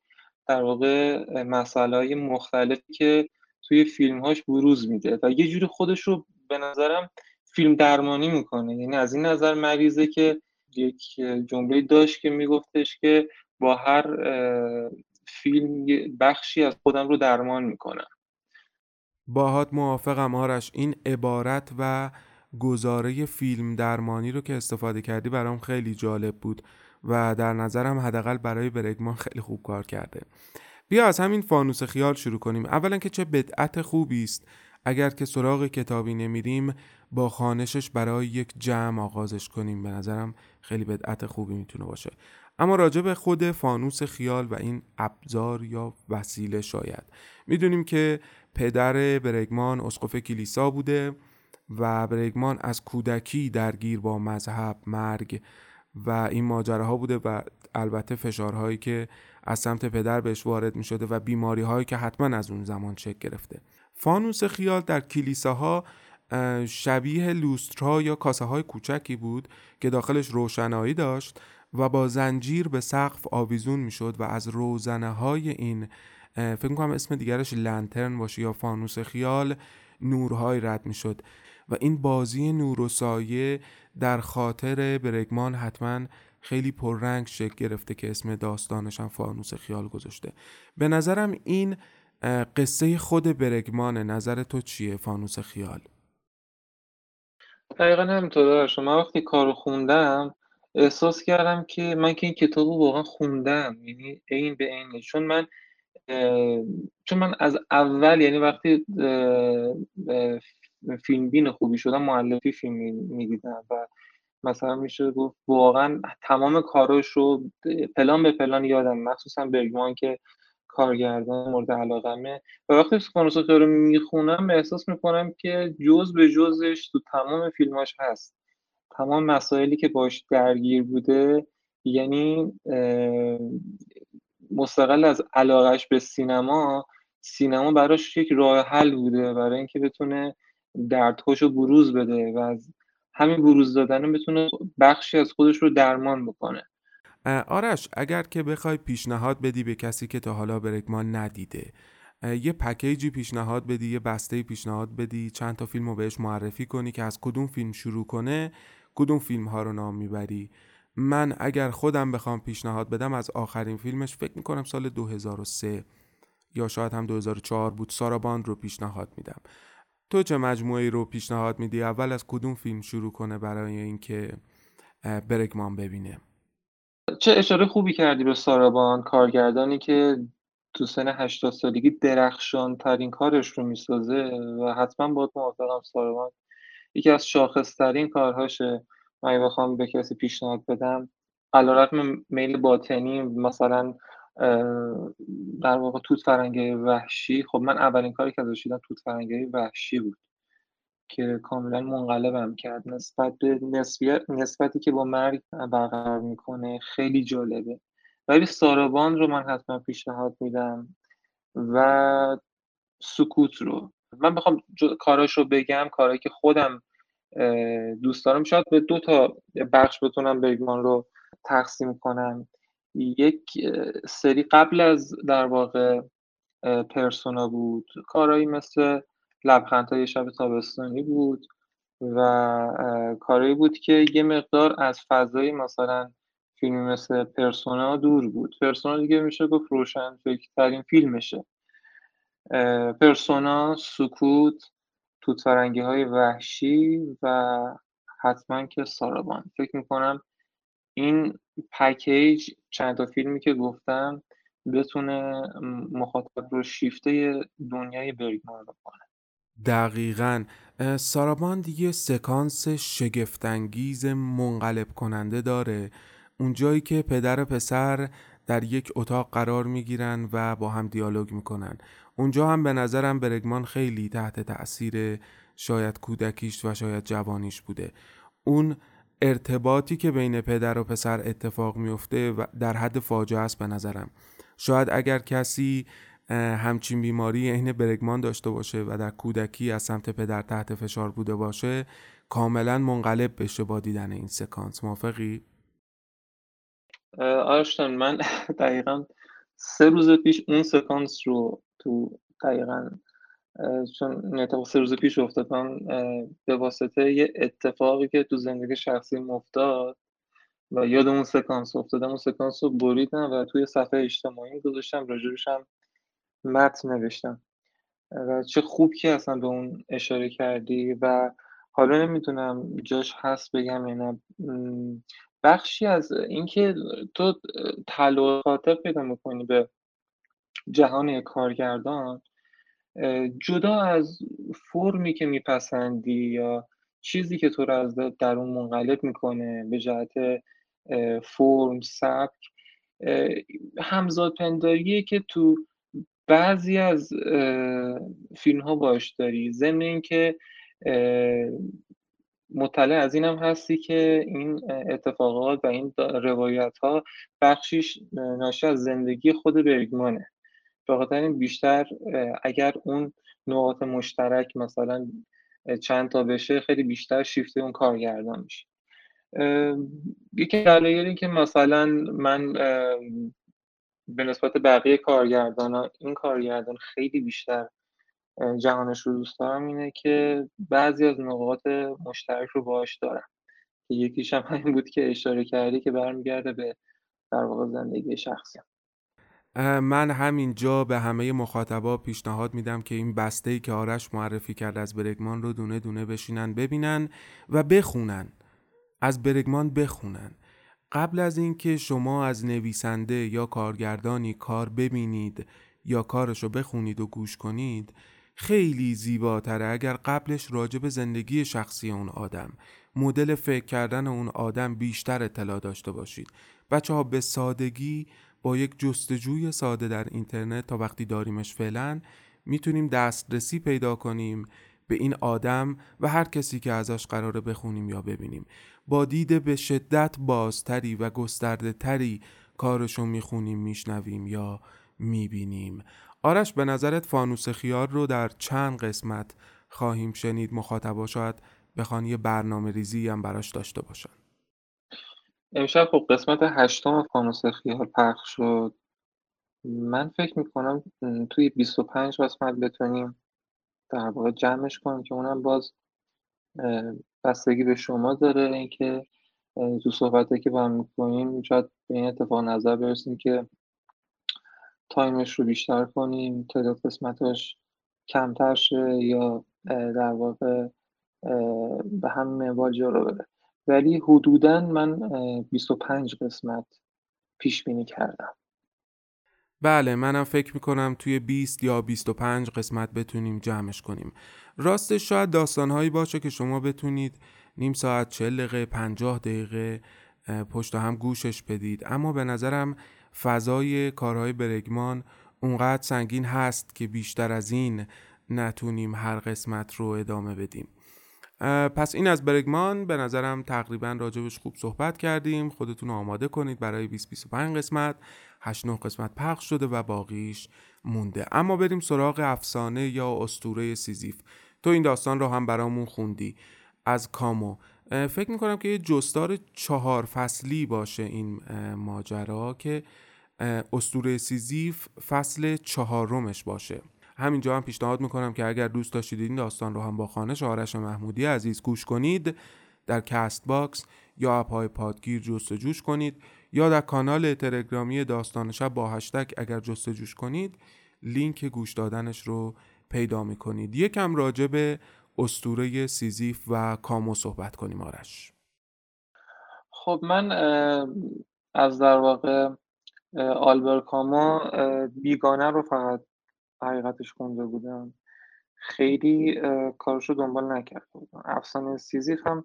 در واقع مسئله های مختلفی که توی فیلمهاش بروز میده و یه جوری خودش رو به نظرم فیلم درمانی می‌کنه. یعنی از این نظر مریضه که یک جمله داشت که میگفتش که با هر فیلم بخشی از خودم رو درمان می‌کنم. باهات موافقم آرش. این عبارت و گزاره فیلم درمانی رو که استفاده کردی برام خیلی جالب بود و در نظرم حداقل برای برگمان خیلی خوب کار کرده. بیا از همین فانوس خیال شروع کنیم. اولا که چه بدعت خوبی است اگر که سراغ کتابی نمیریم با خانشش برای یک جمع آغازش کنیم. به نظرم خیلی بدعت خوبی می‌تونه باشه. اما راجع به خود فانوس خیال و این ابزار یا وسیله شاید. می‌دونیم که پدر برگمان اسقف کلیسا بوده و برگمان از کودکی درگیر با مذهب مرگ و این ماجراها بوده و البته فشارهایی که از سمت پدر بهش وارد می شده و بیماری هایی که حتما از اون زمان شکل گرفته. فانوس خیال در کلیساها شبیه لوسترا یا کاسه های کوچکی بود که داخلش روشنایی داشت و با زنجیر به سقف آویزون می‌شد و از روزنه های این فکر کنم اسم دیگرش لنترن باشه یا فانوس خیال نورهای رد می‌شد. و این بازی نور و سایه در خاطر برگمان حتما خیلی پررنگ شکل گرفته که اسم داستانش هم فانوس خیال گذاشته. به نظرم این قصه خود برگمان نظر تو چیه فانوس خیال؟ دقیقا همینطور شما وقتی کارو خوندم احساس کردم که من که این کتاب رو واقعا خوندم یعنی این به عین. چون من چون من از اول یعنی وقتی فیلم بین خوبی شدم معلفی فیلم می‌دیدم و مثلا میشه گفت واقعا تمام کاراش رو پلان به پلان یادم مخصوصا برگمان که کارگردان مورد علاقمه. و وقتی سوپرانوساتور رو می‌خونم احساس می‌کنم که جز به جزش تو تمام فیلماش هست. تمام مسائلی که باش درگیر بوده یعنی مستقل از علاقش به سینما سینما براش یک راه حل بوده برای اینکه بتونه دردهاش رو بروز بده و از همین بروز دادن بتونه بخشی از خودش رو درمان بکنه. آرش اگر که بخوای پیشنهاد بدی به کسی که تا حالا برگمان ندیده یه پکیجی پیشنهاد بدی یه بسته پیشنهاد بدی چند تا فیلم رو بهش معرفی کنی که از کدوم فیلم شروع کنه کدوم فیلم ها رو نام می‌بری؟ من اگر خودم بخوام پیشنهاد بدم از آخرین فیلمش فکر می‌کنم سال 2003 یا شاید هم 2004 بود. ساراباند رو پیشنهاد میدم. تو چه مجموعه رو پیشنهاد میدی؟ اول از کدوم فیلم شروع کنه برای اینکه برگمان ببینه؟ چه اشاره خوبی کردی به سارابان کارگردانی که تو سن 80 سالگی درخشان ترین کارش رو می‌سازه و حتما باید موافقم سارابان یکی از شاخص ترین کارهاشه من بخوام به کسی پیشنهاد بدم علیرغم میل باطنی مثلا در واقع توت فرنگی وحشی خب من اولین کاری که ازش توت فرنگی وحشی بود که کاملا منقلبم کرد. نسبت به نسبتی که با مرگ برقرار می‌کنه خیلی جالبه. ولی سارابان رو من حتما پیشنهاد میدم و سکوت رو. من بخوام کاراش رو بگم کارهایی که خودم دوست دارم. شاید به دو تا بخش بتونم بگمان رو تقسیم کنم. یک سری قبل از در واقع پرسونا بود. کارهایی مثل لبخندهای شب تابستانی بود و کارهایی بود که یه مقدار از فضای مثلا فیلمی مثل پرسونا دور بود. پرسونا دیگه میشه گفت روشن فکرترین فیلمشه. پرسونا سکوت توتفرنگی های وحشی و حتما که سارابان فکر می‌کنم این پکیج چند تا فیلمی که گفتم بتونه مخاطب رو شیفته دنیای برگمان کنه دقیقا. سارابان دیگه سکانس شگفتانگیز منقلب کننده داره اونجایی که پدر و پسر در یک اتاق قرار می‌گیرن و با هم دیالوگ می‌کنن. اونجا هم به نظرم برگمان خیلی تحت تاثیر شاید کودکیش و شاید جوانیش بوده. اون ارتباطی که بین پدر و پسر اتفاق میفته و در حد فاجعه است به نظرم. شاید اگر کسی همچین بیماری عین برگمان داشته باشه و در کودکی از سمت پدر تحت فشار بوده باشه کاملا منقلب بشه با دیدن این سکانس. موافقی؟ آرشتان من [laughs] دقیقا سه روز پیش اون سکانس رو تو دقیقا چون اتفاق سه روز پیش افتادم به واسطه یه اتفاقی که تو زندگی شخصی افتاد و یاد اون سکانس افتادم اون سکانس رو بریدم و توی صفحه اجتماعی گذاشتم راجبش هم متن نوشتم. و چه خوب که اصلا به اون اشاره کردی و حالا نمی‌تونم جاش هست بگم اینا بخشی از اینکه تو تعلق خاطر پیدا می‌کنی به جهان کارگردان جدا از فرمی که میپسندی یا چیزی که تو رو از درون منقلب می‌کنه به جهت فرم سبک همزاد پنداریه که تو بعضی از فیلم ها باش داری. ضمن اینکه مطلع از اینم هستی که این اتفاقات و این روایت ها بخشیش ناشی از زندگی خود برگمانه بخاطر این بیشتر اگر اون نقاط مشترک مثلا چند تا بشه خیلی بیشتر شیفته اون کارگردان میشه. یکی دلایلی که مثلا من به نسبت بقیه کارگردان ها این کارگردان خیلی بیشتر جهانش رو دوست دارم اینه که بعضی از نقاط مشترک رو باش دارم. یکیش هم [laughs] همین بود که اشاره کردی که برمیگرده به در واقع زندگی شخصی. من همینجا به همه مخاطبا پیشنهاد میدم که این بسته ای که آرش معرفی کرد از برگمان رو دونه دونه بشینن ببینن و بخونن. از برگمان بخونن. قبل از اینکه شما از نویسنده یا کارگردانی کار ببینید یا کارش رو بخونید و گوش کنید خیلی زیباتره اگر قبلش راجع به زندگی شخصی اون آدم مدل فکر کردن اون آدم بیشتر اطلاع داشته باشید. بچه ها به سادگی با یک جستجوی ساده در اینترنت تا وقتی داریمش فعلا می‌تونیم دسترسی پیدا کنیم به این آدم و هر کسی که ازش قراره بخونیم یا ببینیم. با دید به شدت بازتری و گسترده تری کارشو می‌خونیم میشنویم یا می‌بینیم. آرش به نظرت فانوس خیار رو در چند قسمت خواهیم شنید؟ مخاطبا شاید بخوان یه برنامه ریزی هم براش داشته باشن. امشب خب قسمت هشتم فانوس خیال پخش شد. من فکر می‌کنم توی 25 قسمت بتونیم در واقع جمعش کنیم که اونم باز بستگی به شما داره. اینکه تو صحبته که با هم می‌کنیم شاید به این اتفاق نظر برسیم که تایمش رو بیشتر کنیم تعداد قسمتاش کمتر شه یا در واقع به همین منوال جلو بره. ولی حدودا من 25 قسمت پیش بینی کردم. بله منم فکر می‌کنم توی 20 یا 25 قسمت بتونیم جمعش کنیم. راستش شاید داستانهایی باشه که شما بتونید نیم ساعت 40 دقیقه 50 دقیقه پشت هم گوشش بدید. اما به نظرم فضای کارهای برگمان اونقدر سنگین هست که بیشتر از این نتونیم هر قسمت رو ادامه بدیم. پس این از برگمان. به نظرم تقریبا راجبش خوب صحبت کردیم. خودتون آماده کنید برای 2025 قسمت. 8 قسمت پخش شده و باقیش مونده. اما بریم سراغ افسانه یا اسطوره سیزیف. تو این داستان رو هم برامون خوندی. از کامو. فکر می‌کنم که یه جستار چهار فصلی باشه این ماجرا که اسطوره سیزیف فصل چهارمش باشه. همینجا هم پیشنهاد می‌کنم که اگر دوست داشتید این داستان رو هم با خوانش آرش محمودی عزیز گوش کنید در Castbox یا اپهای پادگیر جستجوش کنید یا در کانال تلگرامی داستان شب با هشتگ اگر جستجوش کنید لینک گوش دادنش رو پیدا می‌کنید. یکم راجع به اسطوره سیزیف و کامو صحبت کنیم آرش. خب من از در واقع آلبر کامو بیگانه رو فقط حقیقتش خونده بودم خیلی کارش رو دنبال نکرده بودم. افسانه سیزیف هم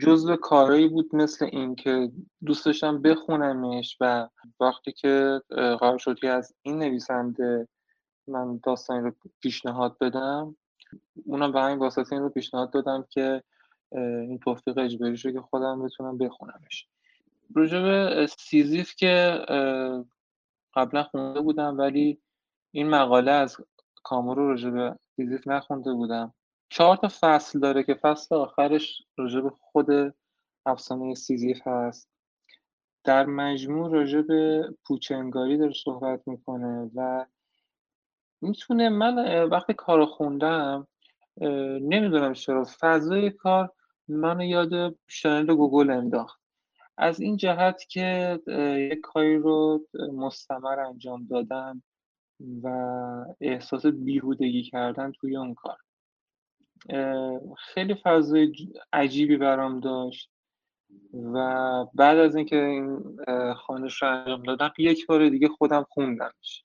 جزو کارایی بود مثل این که دوست داشتم بخونمش و وقتی که قرار شد که از این نویسنده من داستانی رو پیشنهاد بدم اونم به همین واسطه این رو پیشنهاد دادم که این توفیق اجباری شد که خودم بتونم بخونمش. راجع به سیزیف که قبلا خونده بودم ولی این مقاله از کامو رو راجع به سیزیف نخونده بودم. چهار تا فصل داره که فصل آخرش راجع به خود افسانه سیزیف هست. در مجموع راجع به پوچ‌انگاری داره صحبت می‌کنه و می‌تونه من وقتی کار خوندم نمی‌دونم چرا فضای کار منو یاد شنل گوگول انداخت. از این جهت که یک کاری رو مستمر انجام دادن و احساس بیهودگی کردن توی اون کار. خیلی فضای عجیبی برام داشت و بعد از اینکه این خانش رو انجام دادم یک بار دیگه خودم خوندمش.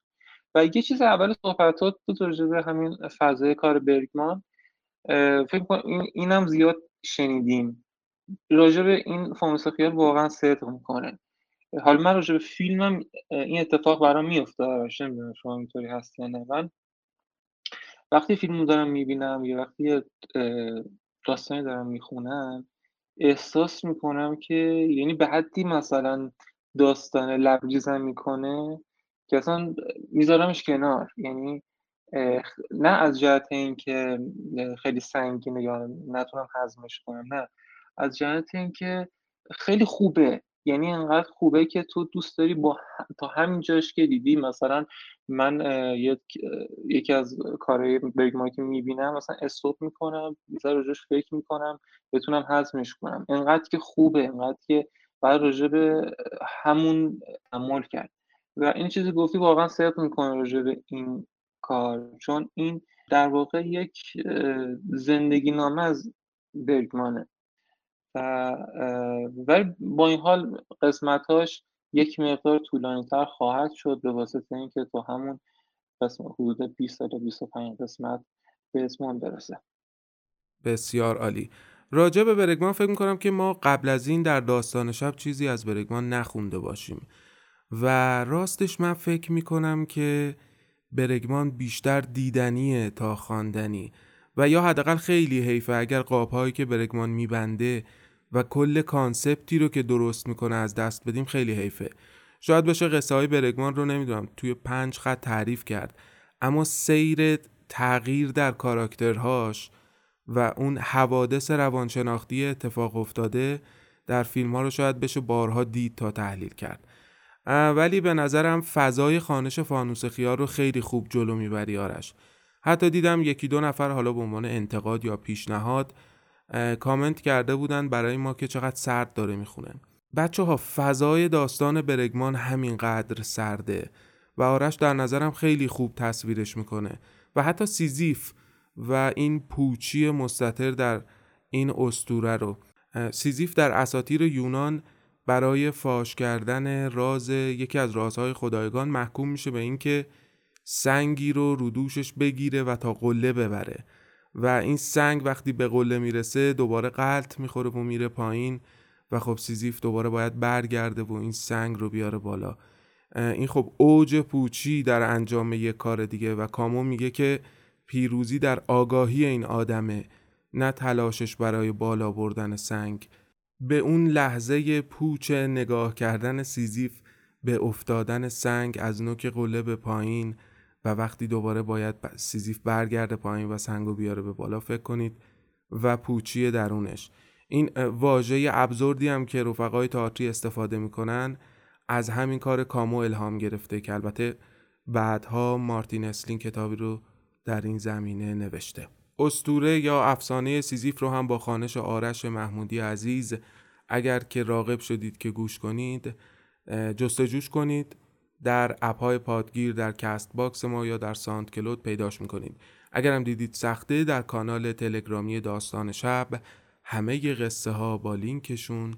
و یه چیز اول صحبتات بود راجع همین فضای کار برگمان. فکر کنم این اینم زیاد شنیدیم. راجع به این فانوس خیال واقعا صدق می‌کنه. حالا من راجع به فیلمم این اتفاق برام میفته نمی‌دونم شما اینطوری هست یا نه من وقتی فیلم دارم می‌بینم یا وقتی داستانی دارم می‌خونم احساس می‌کنم که یعنی به حدی مثلا داستان لبریزم می‌کنه که اصلا میذارمش کنار. یعنی نه از جهت اینکه خیلی سنگینه یا نتونم هضمش کنم نه. از جهت اینکه خیلی خوبه یعنی انقدر خوبه که تو دوست داری با تا همین جاش که دیدی مثلا من یک... یکی از کارهای برگ که می‌بینم مثلا استوب می‌کنم بیشتر راجش فکر می‌کنم بتونم هضمش کنم. انقدر که خوبه انقدر که بعد راجع به همون عمل کرد. و این چیزی گفتی واقعا صدق می‌کنه راجع به این کار. چون این در واقع یک زندگی نامه از برگمانه و ولی با این حال قسمتاش یک مقدار طولانی تر خواهد شد به واسطه اینکه تو همون قسمت حدود 20 تا 25 قسمت به اسمون برسه. بسیار عالی. راجع به برگمان فکر می‌کنم که ما قبل از این در داستان شب چیزی از برگمان نخونده باشیم. و راستش من فکر می‌کنم که برگمان بیشتر دیدنیه تا خواندنی. و یا حداقل خیلی حیفه اگر قابهایی که برگمان میبنده و کل کانسپتی رو که درست می‌کنه از دست بدیم خیلی حیفه. شاید باشه قصه های برگمان رو نمی‌دونم توی پنج خط تعریف کرد. اما سیر تغییر در کاراکترهاش و اون حوادث روانشناختی اتفاق افتاده در فیلم ها رو شاید بشه بارها دید تا تحلیل کرد. ولی به نظرم فضای خانش فانوس خیار رو خیلی خوب جلو می‌بری آرش. حتی دیدم یکی دو نفر حالا به عنوان انتقاد یا پیشنهاد کامنت کرده بودن برای ما که چقدر سرد داره می‌خونه. بچه ها فضای داستان برگمان همینقدر سرده و آرش در نظرم خیلی خوب تصویرش می‌کنه و حتی سیزیف و این پوچی مستطر در این اسطوره رو. سیزیف در اساطیر یونان برای فاش کردن راز یکی از رازهای خدایگان محکوم میشه به اینکه سنگی رو رو دوشش بگیره و تا قله ببره. و این سنگ وقتی به قله می‌رسه دوباره غلت می‌خوره و میره پایین و خب سیزیف دوباره باید برگرده و این سنگ رو بیاره بالا. این خب اوج پوچی در انجام یک کار دیگه و کامو میگه که پیروزی در آگاهی این آدمه نه تلاشش برای بالا بردن سنگ. به اون لحظه پوچ نگاه کردن سیزیف به افتادن سنگ از نوک قله به پایین و وقتی دوباره باید سیزیف برگرده پایین و سنگو بیاره به بالا فکر کنید. و پوچی درونش. این واژه ابزوردی هم که رفقای تئاتری استفاده می‌کنن از همین کار کامو الهام گرفته که البته بعدها مارتین اسلین کتابی رو در این زمینه نوشته. اسطوره یا افسانه سیزیف رو هم با خوانش آرش محمودی عزیز اگر که راغب شدید که گوش کنید جستجوش کنید. در اپهای پادگیر در Castbox ما یا در SoundCloud پیداش می‌کنید اگر هم دیدید سخته در کانال تلگرامی داستان شب همه قصه ها با لینکشون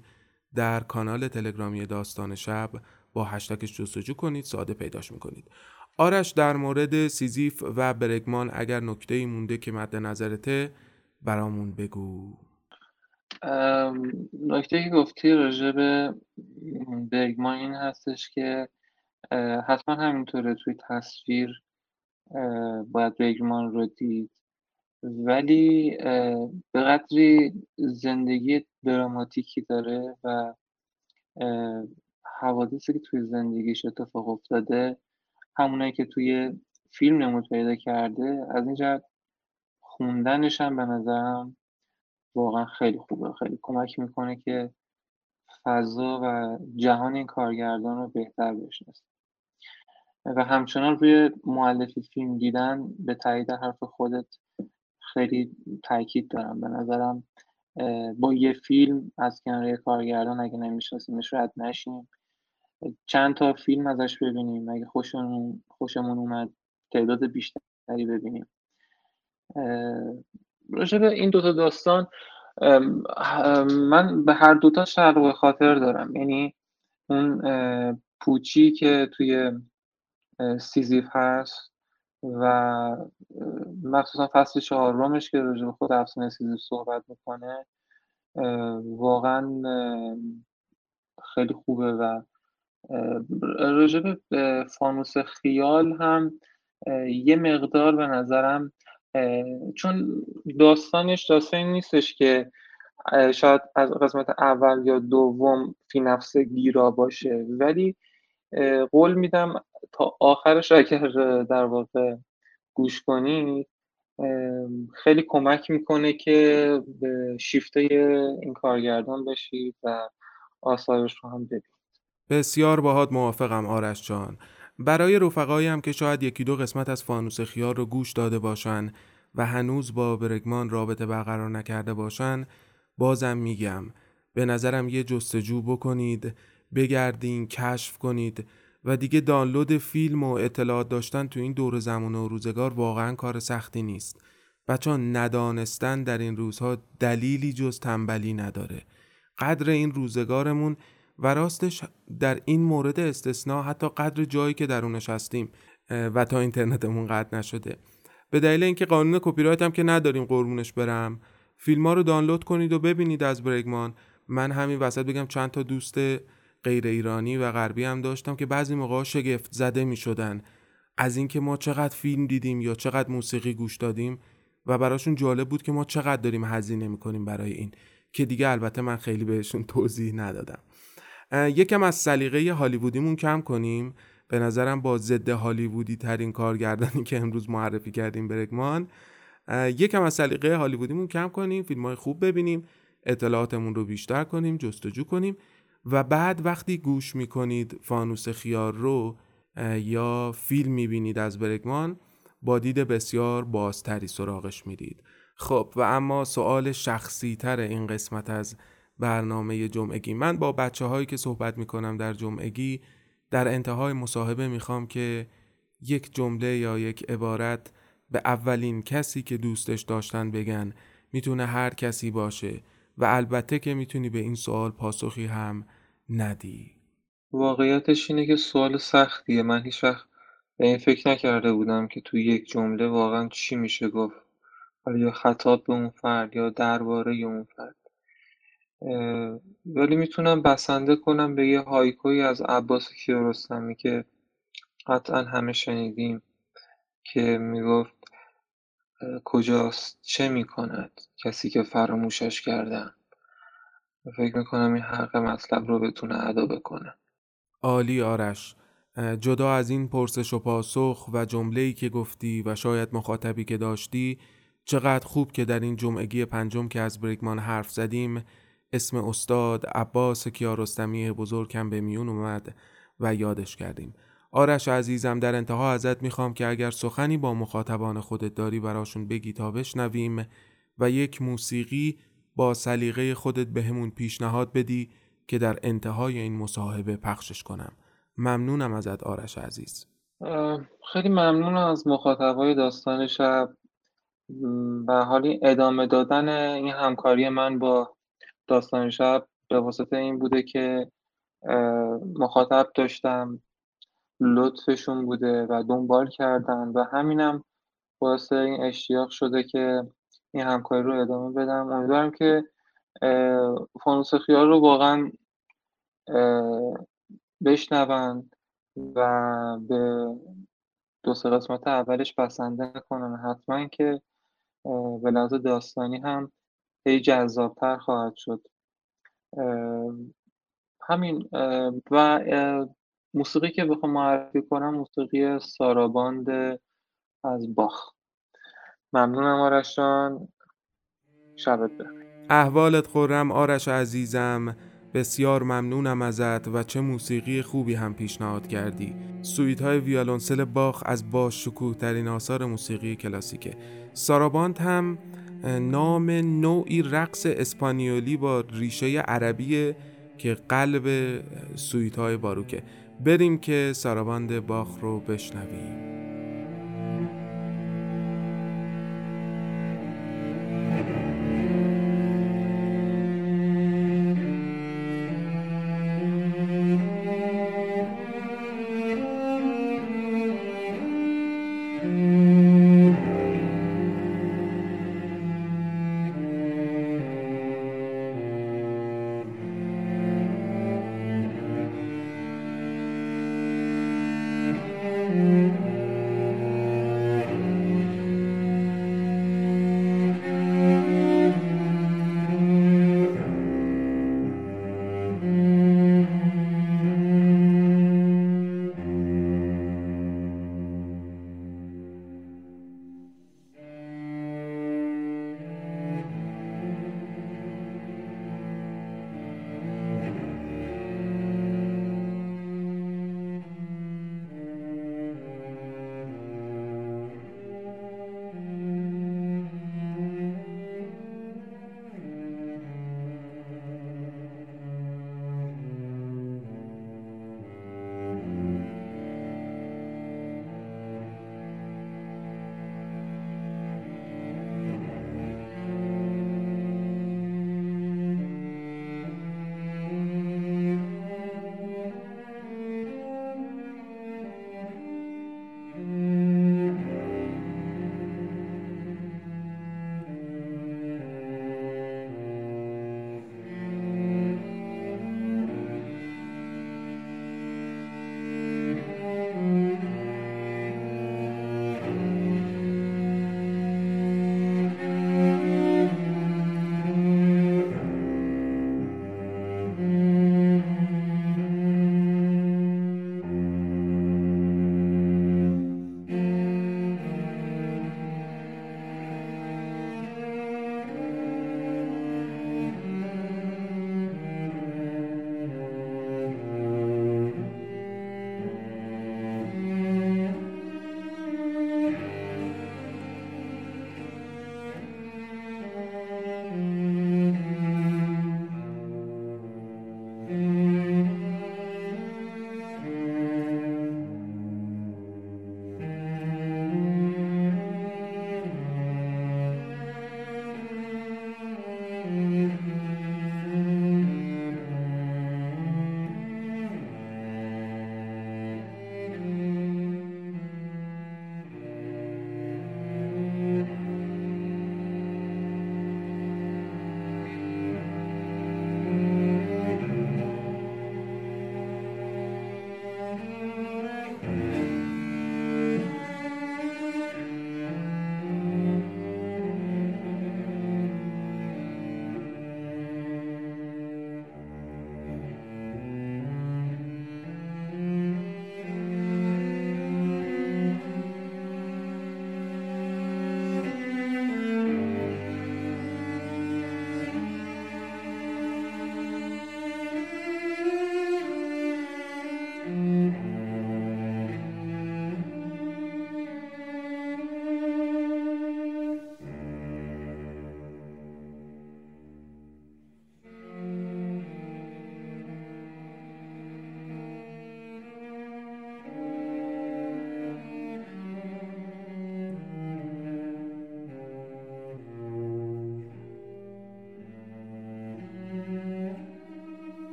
در کانال تلگرامی داستان شب با هشتگش جستجو کنید ساده پیداش می‌کنید. آرش در مورد سیزیف و برگمان اگر نکته ای مونده که مد نظرته برامون بگو. نکته که گفتی راجع برگمان این هستش که حتما همینطوره توی تصویر باید برگمان رو دید. ولی به قدری زندگی دراماتیکی داره و حوادثی که توی زندگیش اتفاق افتاده همونایی که توی فیلم نمود پیدا کرده از این جهت خوندنش هم به نظرم واقعا خیلی خوبه. خیلی کمک می‌کنه که فضا و جهان این کارگردان رو بهتر بشناسه. و همچنان روی معلف فیلم دیدن به تایید حرف خودت خیلی تاکید دارم. به نظرم با یه فیلم از کنار کارگردان اگه نمیشناسیمش رد نشیم. چند تا فیلم ازش ببینیم. اگه خوشمون خوشمون اومد تعداد بیشتری ببینیم. راجع به این دوتا داستان من به هر دوتا شرق خاطر دارم. یعنی اون پوچی که توی سیزیف هست و مخصوصا فصل چهارمش که راجع خود افسانه سیزیف صحبت می‌کنه واقعا خیلی خوبه و راجع به فانوس خیال هم یه مقدار به نظرم چون داستانش داستانی نیستش که شاید از قسمت اول یا دوم فی نفس گیرا باشه ولی قول میدم تا آخرش اگر در واقع گوش کنید خیلی کمک می‌کنه که به شیفته این کارگردان بشید و آثارش رو هم ببینید بسیار باهات موافقم آرش جان. برای رفقایی هم که شاید یکی دو قسمت از فانوس خیار رو گوش داده باشن و هنوز با برگمان رابطه برقرار نکرده باشن بازم میگم. به نظرم یه جستجو بکنید بگردین کشف کنید. و دیگه دانلود فیلم و اطلاعات داشتن تو این دور زمان و روزگار واقعا کار سختی نیست. بچه ندانستن در این روزها دلیلی جز تنبلی نداره. قدر این روزگارمون و راستش در این مورد استثناء حتی قدر جایی که درونش هستیم و تا اینترنتمون قطع نشده. به دلیل اینکه قانون کپی رایت هم که نداریم قربونش برم فیلم ها رو دانلود کنید و ببینید از برگمان من همین وسط بگم چند تا دوست غیر ایرانی و غربی هم داشتم که بعضی موقع شگفت زده می شدن از اینکه ما چقدر فیلم دیدیم یا چقدر موسیقی گوش دادیم و براشون جالب بود که ما چقدر داریم هزینه می‌کنیم برای این که دیگه البته من خیلی بهشون توضیح ندادم. یکم از سلیقه هالیوودیمون کم کنیم. به نظرم با ضد هالیوودی ترین کارگردانی که امروز معرفی کردیم برگمان. یکم از سلیقه هالیوودیمون کم کنیم فیلم های خوب ببینیم اطلاعاتمون رو بیشتر کنیم جستجو کنیم. و بعد وقتی گوش می‌کنید فانوس خیار رو یا فیلم می‌بینید از برگمان با دید بسیار بازتری سراغش می‌دید خب و اما سوال شخصی تر این قسمت از برنامه جمعگی. من با بچه هایی که صحبت می‌کنم در جمعگی در انتهای مصاحبه می‌خوام که یک جمله یا یک عبارت به اولین کسی که دوستش داشتن بگن. می‌تونه هر کسی باشه. و البته که می‌تونی به این سوال پاسخی هم ندی. واقعیتش اینه که سوال سختیه. من هیچ وقت به این فکر نکرده بودم که توی یک جمله واقعا چی میشه گفت. یا خطاب به اون فرد یا درباره اون فرد. ولی می‌تونم بسنده کنم به یه هایکوی از عباس کیارستمی که قطعا همه شنیدیم که می‌گفت کجاست؟ چه می‌کند؟ کسی که فراموشش کردن فکر می‌کنم این حق مطلب رو بتونه ادا بکنه. عالی آرش. جدا از این پرسش و پاسخ و جمله‌ای که گفتی و شاید مخاطبی که داشتی چقدر خوب که در این جمعگی پنجم که از بریگمان حرف زدیم اسم استاد عباس کیارستمی بزرگم به میون اومد و یادش کردیم. آرش عزیزم در انتها ازت می‌خوام که اگر سخنی با مخاطبان خودت داری براشون بگی تا بشنویم و یک موسیقی با سلیقه خودت بهمون پیشنهاد بدی که در انتهای این مصاحبه پخشش کنم. ممنونم ازت آرش عزیز. خیلی ممنونم از مخاطبای داستان شب. و حالی ادامه دادن این همکاری من با داستان شب به واسطه این بوده که مخاطب داشتم. لطفشون بوده و دنبال کردن و همینم باعث این اشتیاق شده که این همکاری رو ادامه بدم. امیدوارم که فانوس خیال رو واقعا بشنون و به دو سه قسمت اولش بسنده کنن حتما که به لحاظ داستانی هم هی جذابتر خواهد شد. همین و موسیقی که بخوام معرفی کنم موسیقی ساراباند از باخ. ممنونم آرش جان شبت بخیر. احوالت خرم آرش عزیزم. بسیار ممنونم ازت و چه موسیقی خوبی هم پیشنهاد کردی. سویت های ویالونسل باخ از با شکوه ترین آثار موسیقی کلاسیکه. ساراباند هم نام نوعی رقص اسپانیولی با ریشه عربی که قلب سویت های باروکه. بریم که ساراباند باخ رو بشنویم.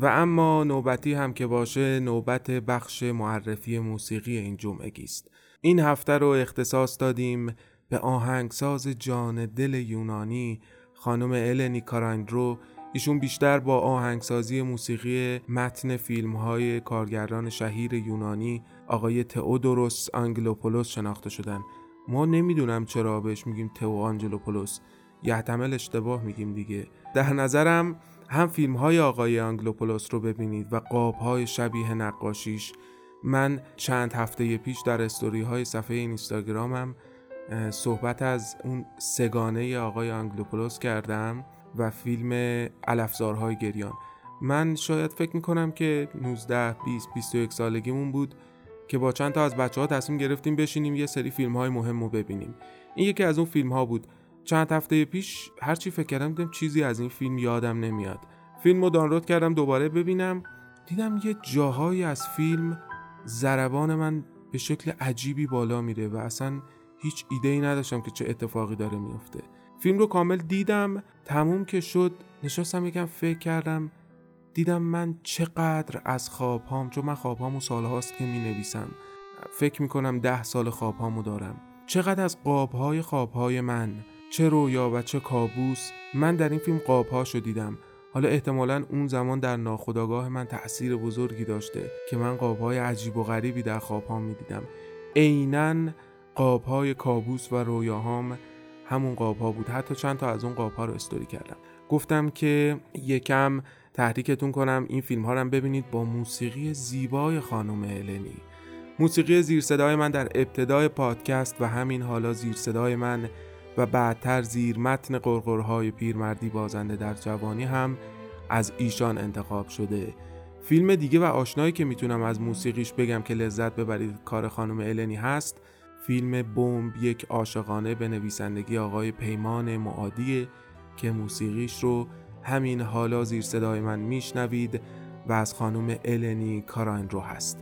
و اما نوبتی هم که باشه نوبت بخش معرفی موسیقی این جمعگی است. این هفته رو اختصاص دادیم به آهنگساز جان دل یونانی خانم النی کارایندرو ایشون بیشتر با آهنگسازی موسیقی متن فیلم های کارگردان شهیر یونانی آقای تئودوروس آنگلوپولوس شناخته شدن. ما نمی‌دونم چرا بهش میگیم تئو آنجلوپولوس. یحتمل اشتباه میگیم دیگه. در نظرم هم فیلم های آقای آنگلوپولوس رو ببینید و قاب های شبیه نقاشیش. من چند هفته پیش در استوری های صفحه اینستاگرامم صحبت از اون سگانه آقای آنگلوپولوس کردم و فیلم علفزارهای گریان. من شاید فکر می‌کنم که 19 20 21 سالگیمون بود که با چند تا از بچه ها تصمیم گرفتیم بشینیم یه سری فیلم های مهم رو ببینیم. این یکی از اون فیلم ها بود. چند هفته پیش هرچی فکر کردم دیدم چیزی از این فیلم یادم نمیاد. فیلم رو دانلود کردم دوباره ببینم. دیدم یه جاهایی از فیلم زربان من به شکل عجیبی بالا میره و اصلا هیچ ایده ای نداشتم که چه اتفاقی داره میفته. فیلم رو کامل دیدم. تموم که شد نشستم یکم فکر کردم. دیدم من چقدر از خواب هام چون من خواب هامو سال هاست که می نویسم فکر می کنم ده سال خواب هامو دارم. چقدر از قاب های خواب های من. چه رویا و چه کابوس من در این فیلم قاب ها دیدم. حالا احتمالا اون زمان در ناخودآگاه من تأثیر بزرگی داشته که من قاب های عجیب و غریبی در خواب ها می دیدم عینا قاب های کابوس و رویاهام همون قاب ها بود. حتی چند تا از اون قاب ها رو استوری کردم. گفتم که یکم تحریکتون کنم این فیلم ها رو ببینید با موسیقی زیبای خانم النی موسیقی زیر صدای من در ابتدای پادکست و همین حالا زیر صدای من و بعدتر زیر متن قرقرهای پیرمردی بازنده در جوانی هم از ایشان انتخاب شده. فیلم دیگه و آشنایی که می‌تونم از موسیقیش بگم که لذت ببرید کار خانم النی هست فیلم بمب یک عاشقانه به نویسندگی آقای پیمان معادیه که موسیقیش رو همین حالا زیر صدای من میشنوید و از خانم النی کاراین رو هست.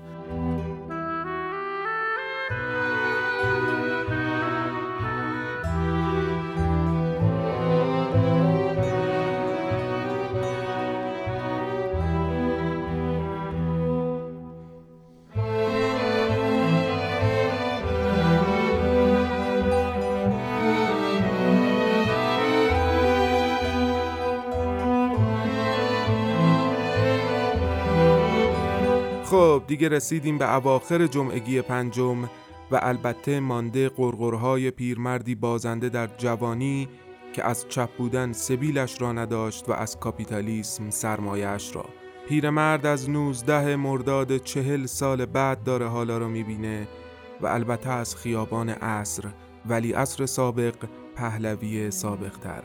دیگه رسیدیم به اواخر جمعگی پنجم و البته مانده قرقرهای پیرمردی بازنده در جوانی که از چپ بودن سبیلش را نداشت و از کاپیتالیسم سرمایش را. پیرمرد از 19 مرداد چهل سال بعد داره حالا رو می‌بینه و البته از خیابان عصر ولی عصر سابق پهلوی سابق تر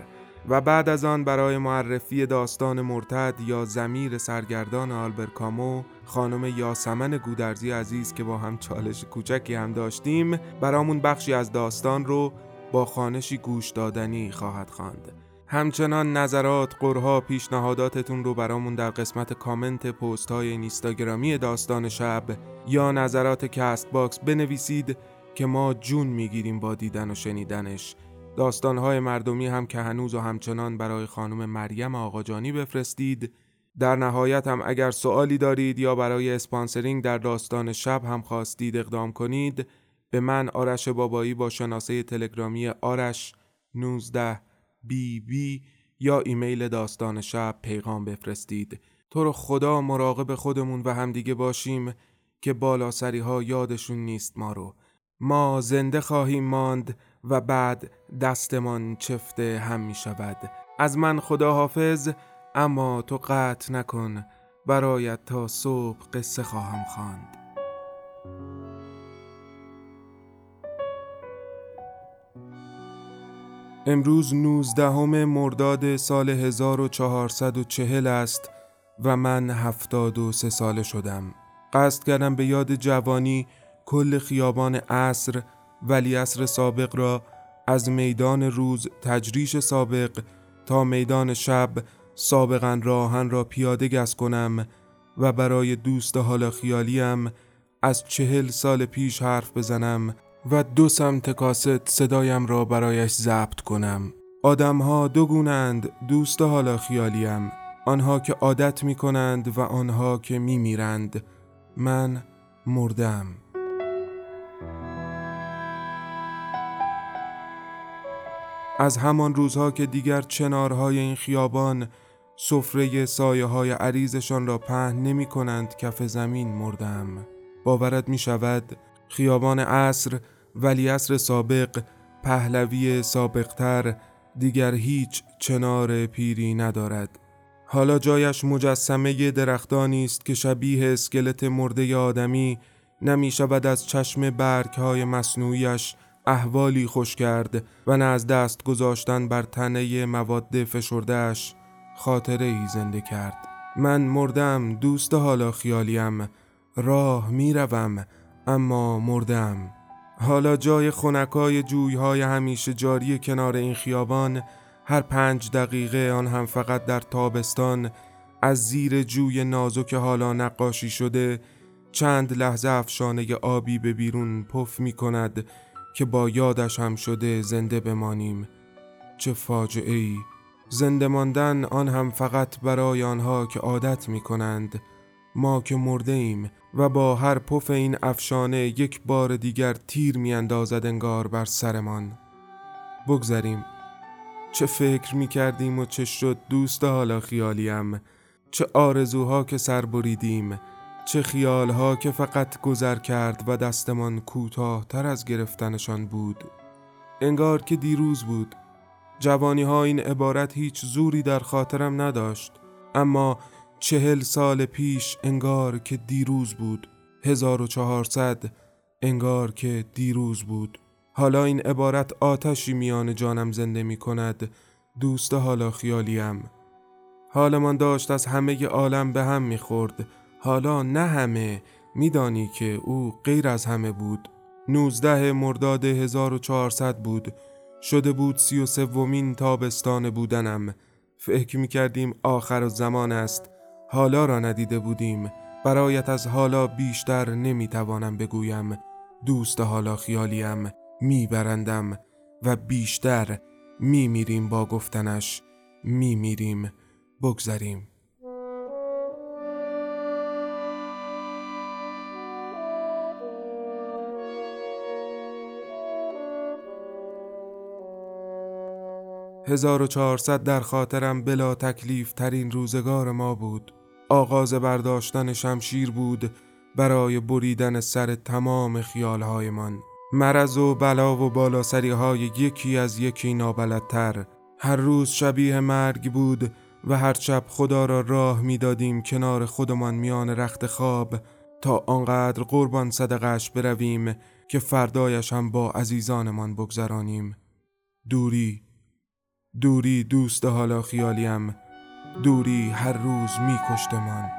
و بعد از آن برای معرفی داستان مرتد یا زمیر سرگردان آلبر کامو خانم یاسمن گودرزی عزیز که با هم چالش کوچکی هم داشتیم برامون بخشی از داستان رو با خوانشی گوش دادنی خواهد خواند. همچنان نظرات، غرها، پیشنهاداتتون رو برامون در قسمت کامنت پست های اینستاگرامی داستان شب یا نظرات Castbox بنویسید که ما جون می‌گیریم با دیدن و شنیدنش داستانهای مردمی هم که هنوز و همچنان برای خانم مریم آقاجانی بفرستید در نهایت هم اگر سوالی دارید یا برای sponsoring در داستان شب هم خواستید اقدام کنید به من آرش بابایی با شناسه تلگرامی آرش 19 بی بی یا ایمیل داستان شب پیغام بفرستید. تو رو خدا مراقب خودمون و همدیگه باشیم که بالا سری ها یادشون نیست ما رو. ما زنده خواهیم ماند. و بعد دستمان چفته هم می شود از من خدا حافظ اما تو قطع نکن برایت تا صبح قصه خواهم خواند. امروز نوزدهم مرداد سال 1440 است و من هفتاد و سه ساله شدم قصد کردم به یاد جوانی کل خیابان عصر ولی عصر سابق را از میدان روز تجریش سابق تا میدان شب سابقا راهن را پیاده گس کنم و برای دوست حالا خیالیم از چهل سال پیش حرف بزنم و دو سمت کاست صدایم را برایش ضبط کنم. آدمها دو گونند دوست حالا خیالیم آنها که عادت می کنند و آنها که می میرند من مردم. از همان روزها که دیگر چنارهای این خیابان سفره سایه های عریضشان را پهن نمی کنند کف زمین مردم. باورت می شود خیابان عصر ولی عصر سابق پهلوی سابقتر دیگر هیچ چنار پیری ندارد. حالا جایش مجسمه درختانی است که شبیه اسکلت مرده آدمی نمی شود از چشم برگ های مصنوعیش احوالی خوش کرد و نه از دست گذاشتن بر تنه مواد فشردهش خاطره ای زنده کرد. من مردم دوست حالا خیالیم. راه می‌روم اما مردم. حالا جای خونکای جویهای همیشه جاری کنار این خیابان هر پنج دقیقه آن هم فقط در تابستان از زیر جوی نازک حالا نقاشی شده چند لحظه افشانه آبی به بیرون پف می کند. که با یادش هم شده زنده بمانیم. چه فاجعه ای زنده ماندن آن هم فقط برای آنها که عادت می کنند ما که مرده ایم و با هر پف این افشانه یک بار دیگر تیر می اندازد انگار بر سرمان. بگذریم. چه فکر می کردیم و چه شد دوست حالا خیالیم. چه آرزوها که سر بریدیم. چه خیالها که فقط گذر کرد و دستمان کوتاه تر از گرفتنشان بود. انگار که دیروز بود. جوانی ها این عبارت هیچ زوری در خاطرم نداشت. اما چهل سال پیش انگار که دیروز بود. هزار و چهارصد انگار که دیروز بود. حالا این عبارت آتشی میان جانم زنده می کند دوست حالا خیالیم. حالمان داشت از همه عالم به هم می‌خورد. حالا نه همه میدانی که او غیر از همه بود. نوزده مرداد 1400 بود. شده بود سی و سومین تابستان بودنم. فکر می کردیم آخر زمان است. حالا را ندیده بودیم. برایت از حالا بیشتر نمی توانم بگویم. دوست حالا خیالیم. میبرندم و بیشتر میمیریم با گفتنش. میمیریم. بگذریم. 1400 در خاطرم بلا تکلیف ترین روزگار ما بود. آغاز برداشتن شمشیر بود برای بریدن سر تمام خیالهایمان. مرض و بلا و بالاسری های یکی از یکی نابلدتر. هر روز شبیه مرگ بود و هر شب خدا را راه می‌دادیم کنار خودمان میان رخت خواب تا آنقدر قربان صدقش برویم که فردایش هم با عزیزانمان بگذرانیم. دوری دوری دوست حالا خیالیم دوری هر روز میکشتمان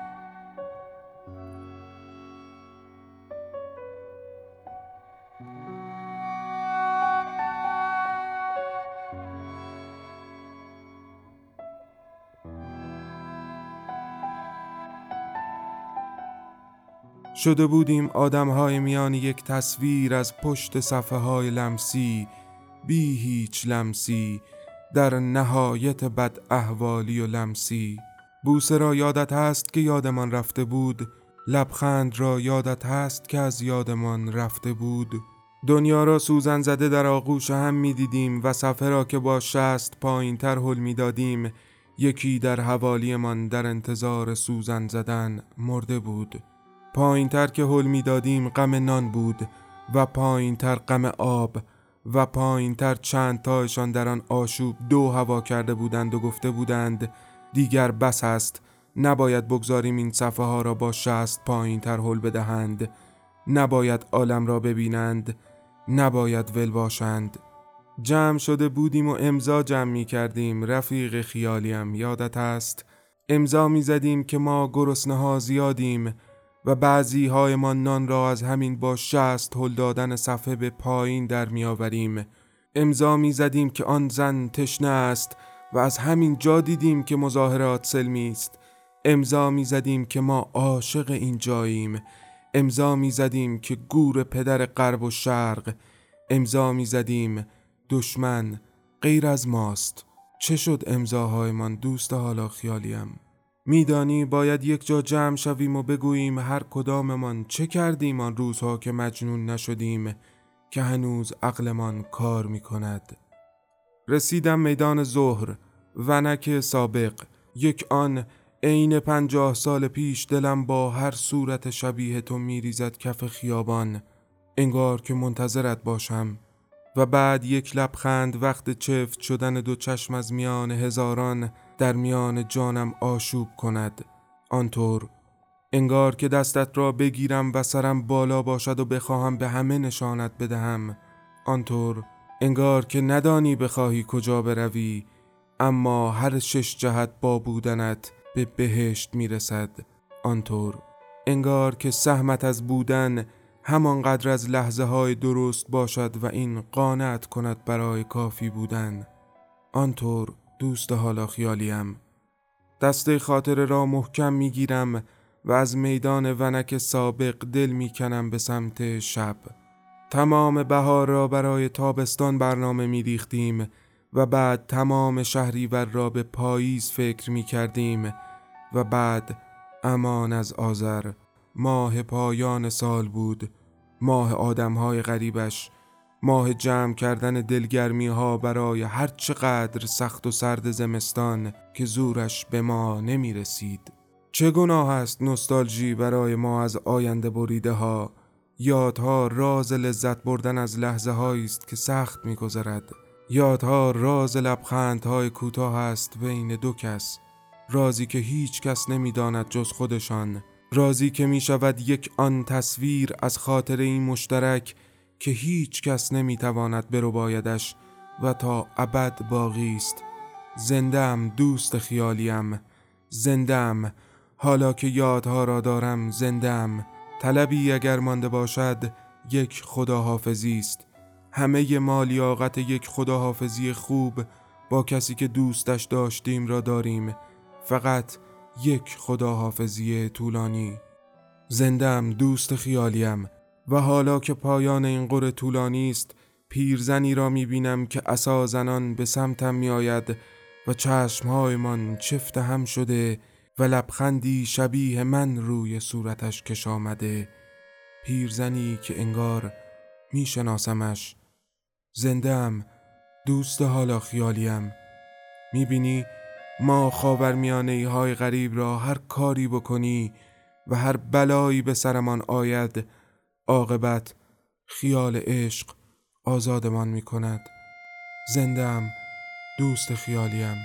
شده بودیم آدم های میان یک تصویر از پشت صفحه های لمسی بی هیچ لمسی در نهایت بد احوالی و لمسی. بوسه را یادت هست که یادمان رفته بود؟ لبخند را یادت هست که از یادمان رفته بود؟ دنیا را سوزن زده در آغوش هم می دیدیم و صفحه را که با شست پایین تر حل می دادیم یکی در حوالیمان در انتظار سوزن زدن مرده بود. پایین تر که حل می دادیم غم نان بود و پایین تر غم آب و پایین تر چند تایشان در آن آشوب دو هوا کرده بودند و گفته بودند دیگر بس است نباید بگذاریم این صفحه ها را با شست پایین تر حل بدهند. نباید عالم را ببینند نباید ول باشند. جمع شده بودیم و امضا جمع می کردیم رفیق خیالیم یادت است؟ امضا می زدیم که ما گرسنه ها زیادیم. و بعضی های ما نان را از همین با شست هل دادن صفحه به پایین در می آوریم امضا می زدیم که آن زن تشنه است و از همین جا دیدیم که مظاهرات سلمی است. امضا می زدیم که ما عاشق این جاییم. امضا می زدیم که گور پدر غرب و شرق. امضا می زدیم دشمن غیر از ماست. چه شد امضاهایمان دوست حالا خیالیم؟ میدانی باید یک جا جمع شویم و بگوییم هر کداممان چه کردیم آن روزها که مجنون نشدیم که هنوز عقلمان کار می کند. رسیدم میدان ظهر ونک سابق. یک آن عین پنجاه سال پیش دلم با هر صورت شبیه تو میریزد کف خیابان. انگار که منتظرت باشم. و بعد یک لبخند وقت چفت شدن دو چشم از میان هزاران در میان جانم آشوب کند. آنطور انگار که دستت را بگیرم و سرم بالا باشد و بخواهم به همه نشانت بدهم. آنطور انگار که ندانی بخواهی کجا بروی اما هر شش جهت با بودنت به بهشت می‌رسد. آنطور انگار که سهمت از بودن همانقدر از لحظه های درست باشد و این قانت کند برای کافی بودن. آنطور دوست حالا خیالیم. دسته خاطر را محکم می‌گیرم و از میدان ونک سابق دل می‌کنم به سمت شب. تمام بهار را برای تابستان برنامه میریختیم و بعد تمام شهریور را به پاییز فکر می کردیم و بعد امان از آذر ماه پایان سال بود. ماه آدمهای غریبش ماه جمع کردن دلگرمی ها برای هر چقدر سخت و سرد زمستان که زورش به ما نمی رسید. چه گناه است نستالژی برای ما از آینده بریده ها یادها راز لذت بردن از لحظه است که سخت میگذرد. یادها راز لبخندهای کوتاه است بین دو کس. رازی که هیچ کس نمی‌داند جز خودشان. رازی که می شود یک آن تصویر از خاطر این مشترک که هیچ کس نمی تواند برو بایدش و تا ابد باقی است. زندم دوست خیالیم. زندم حالا که یادها را دارم زندم طلبی اگر مانده باشد یک خداحافظی است. همه مالیاقت یک خداحافظی خوب با کسی که دوستش داشتیم را داریم. فقط یک خداحافظی طولانی. زندم دوست خیالیم. و حالا که پایان این قره طولانی است پیرزنی را می‌بینم که اسا زنان به سمتم میآید و چشمهایمان چفت هم شده و لبخندی شبیه من روی صورتش کش آمده. پیرزنی که انگار میشناسمش. زندم دوست حالا خیالیم. می‌بینی ما خاورمیانه های غریب را هر کاری بکنی و هر بلایی به سرمان آید عاقبت خیال عشق آزادمان می کند زندم دوست خیالیم.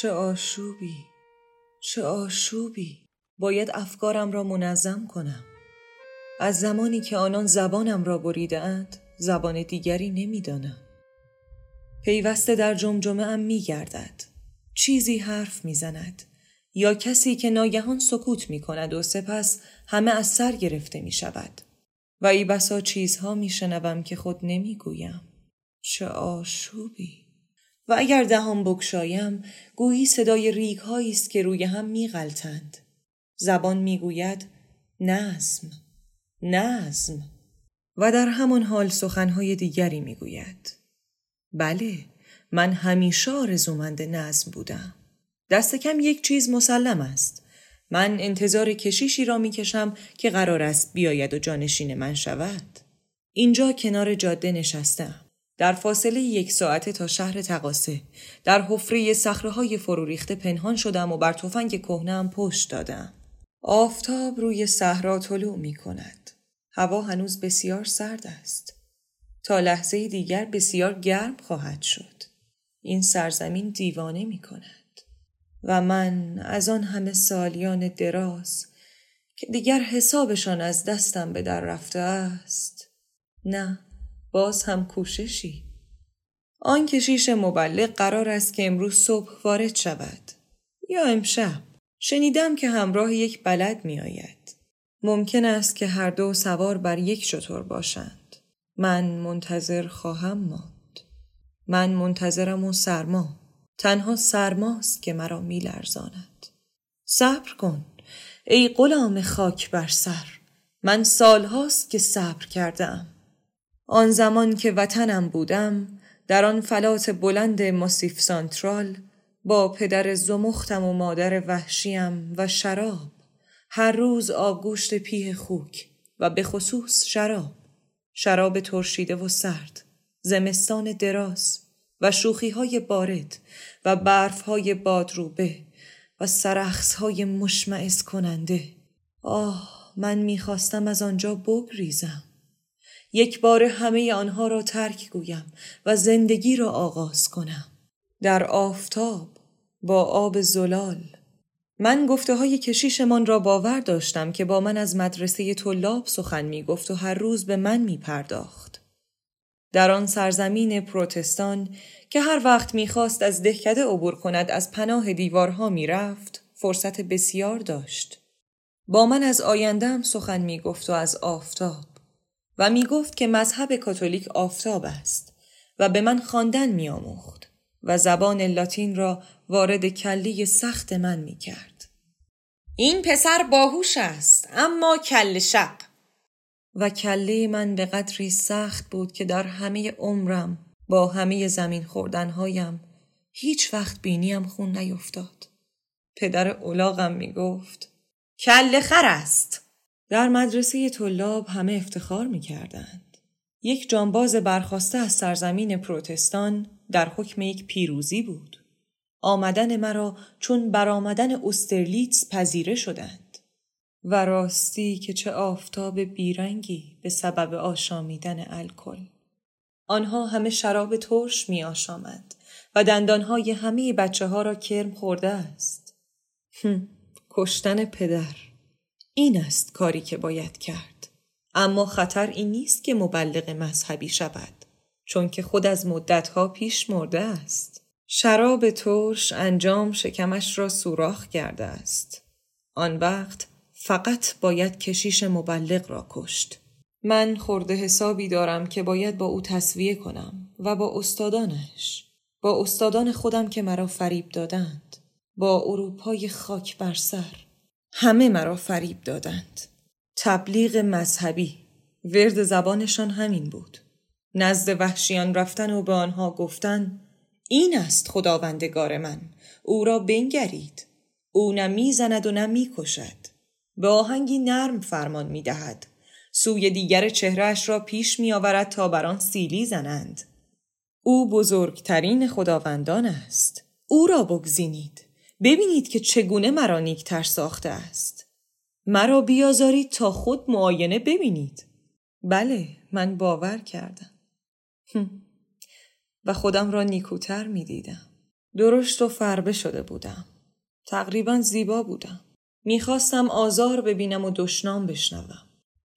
چه آشوبی. چه آشوبی باید افکارم را منظم کنم از زمانی که آنان زبانم را بریدهاند زبان دیگری نمی‌دانم پیوسته در جمجمه ام می گردد. چیزی حرف می زند. یا کسی که ناگهان سکوت می کند و سپس همه از سر گرفته می شود. و ای بسا چیزها می شنوم که خود نمی گویم. چه آشوبی و اگر دهان بکشایم گویی صدای ریگ است که روی هم میغلطند. زبان می‌گوید نظم نظم. و در همان حال سخنهای دیگری می‌گوید. بله من همیشه آرزومند نظم بودم. دست کم یک چیز مسلم است. من انتظار کشیشی را می‌کشم که قرار است بیاید و جانشین من شود. اینجا کنار جاده نشستم. در فاصله یک ساعته تا شهر تقاسه در حفره های فرو ریخته پنهان شدم و بر تفنگ کهنهام پشت دادم. آفتاب روی صحرا طلوع می کند هوا هنوز بسیار سرد است. تا لحظه دیگر بسیار گرم خواهد شد. این سرزمین دیوانه می کند و من از آن همه سالیان دراز که دیگر حسابشان از دستم به در رفته است نه باز هم کوششی. آن کشیش مبلغ قرار است که امروز صبح وارد شود. یا امشب. شنیدم که همراه یک بلد می آید. ممکن است که هر دو سوار بر یک شطور باشند. من منتظر خواهم ماند. من منتظرم و سرما. تنها سرماست که مرا میلرزاند. صبر کن. ای غلام خاک بر سر. من سالهاست که صبر کردم آن زمان که وطنم بودم در آن فلات بلند ماسیف سانترال با پدر زمختم و مادر وحشیم و شراب هر روز آگوشت پیه خوک و به خصوص شراب شراب ترشیده و سرد زمستان دراز و شوخی های بارد و برف های بادروبه و سرخص های مشمعز کننده. آه من می‌خواستم از آنجا بگریزم. یک بار همه آنها را ترک گویم و زندگی را آغاز کنم. در آفتاب با آب زلال. من گفته های کشیشمان را باور داشتم که با من از مدرسه طلاب سخن می گفت و هر روز به من می پرداخت. در آن سرزمین پروتستان که هر وقت می‌خواست از دهکده عبور کند از پناه دیوارها می‌رفت فرصت بسیار داشت. با من از آیندهم سخن می‌گفت و از آفتاب. و می‌گفت که مذهب کاتولیک آفتاب است و به من خواندن میآموخت و زبان لاتین را وارد کلی سخت من می‌کرد این پسر باهوش است اما کل شق و کله من به قدری سخت بود که در همه عمرم با همه زمین خوردنهایم هیچ وقت بینیم خون نیفتاد. پدر اولاغم می گفت کل خر است. در مدرسه طلاب همه افتخار می کردند. یک جانباز برخواسته از سرزمین پروتستان در حکم یک پیروزی بود. آمدن مرا چون برآمدن استرلیتس پذیره شدند. و راستی که چه آفتاب بیرنگی به سبب آشامیدن الکل. آنها همه شراب ترش می آشامند و دندانهای همه بچه ها را کرم خورده است. کشتن پدر. این است کاری که باید کرد. اما خطر این نیست که مبلغ مذهبی شود چون که خود از مدتها پیش مرده است. شراب ترش انجام شکمش را سوراخ کرده است. آن وقت فقط باید کشیش مبلغ را کشت. من خورده حسابی دارم که باید با او تصویه کنم و با استادانش با استادان خودم که مرا فریب دادند با اروپای خاک بر سر همه مرا فریب دادند تبلیغ مذهبی ورد زبانشان همین بود نزد وحشیان رفتن و به آنها گفتن این است خداوندگار من او را بنگرید او نه و نه می‌کشد به آهنگی نرم فرمان می‌دهد سوی دیگر چهرهش را پیش می آورد تا بر آن سیلی زنند. او بزرگترین خداوندان است. او را بگزینید. ببینید که چگونه مرا نیکتر ساخته است. مرا بیازارید تا خود معاینه ببینید. بله من باور کردم. و خودم را نیکوتر می دیدم. درشت و فربه شده بودم. تقریبا زیبا بودم. می‌خواستم آزار ببینم و دشنام بشنوم.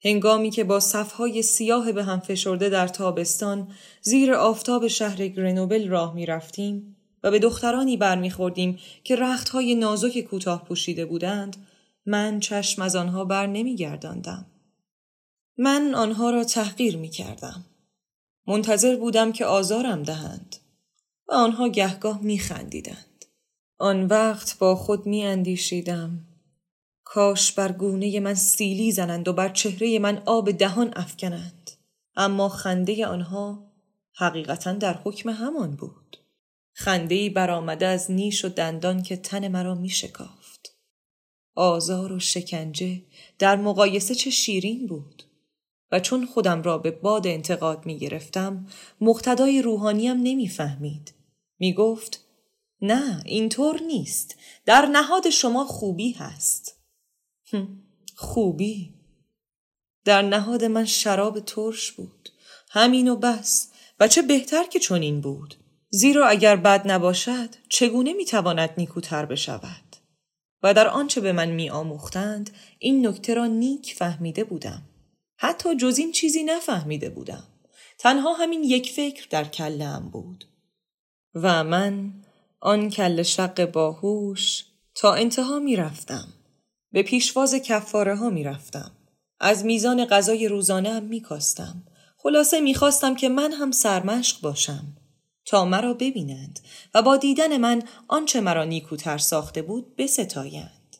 هنگامی که با صفهای سیاه به هم فشرده در تابستان زیر آفتاب شهر گرنوبل راه می رفتیم و به دخترانی برمیخوردیم که رختهای نازک کوتاه پوشیده بودند من چشم از آنها بر نمی گرداندم. من آنها را تحقیر می کردم. منتظر بودم که آزارم دهند و آنها گهگاه می خندیدند. آن وقت با خود می اندیشیدم کاش بر گونه من سیلی زنند و بر چهره من آب دهان افکنند اما خنده آنها حقیقتا در حکم همان بود خندهای برآمده از نیش و دندان که تن مرا می شکافت آزار و شکنجه در مقایسه چه شیرین بود؟ و چون خودم را به باد انتقاد می گرفتم مقتدای روحانیم نمی فهمید می گفت نه اینطور نیست. در نهاد شما خوبی هست. خوبی. در نهاد من شراب ترش بود. همین و بس. و چه بهتر که چنین بود. زیرا اگر بد نباشد چگونه می‌تواند نیکوتر بشود و در آنچه به من می آموختند این نکته را نیک فهمیده بودم حتی جز این چیزی نفهمیده بودم تنها همین یک فکر در کلم بود و من آن کل شق باهوش تا انتها می رفتم به پیشواز کفاره ها می رفتم. از میزان غذای روزانه هم می کاستم. خلاصه می خواستم که من هم سرمشق باشم. تا مرا ببینند و با دیدن من آنچه مرا نیکوتر ساخته بود بستایند.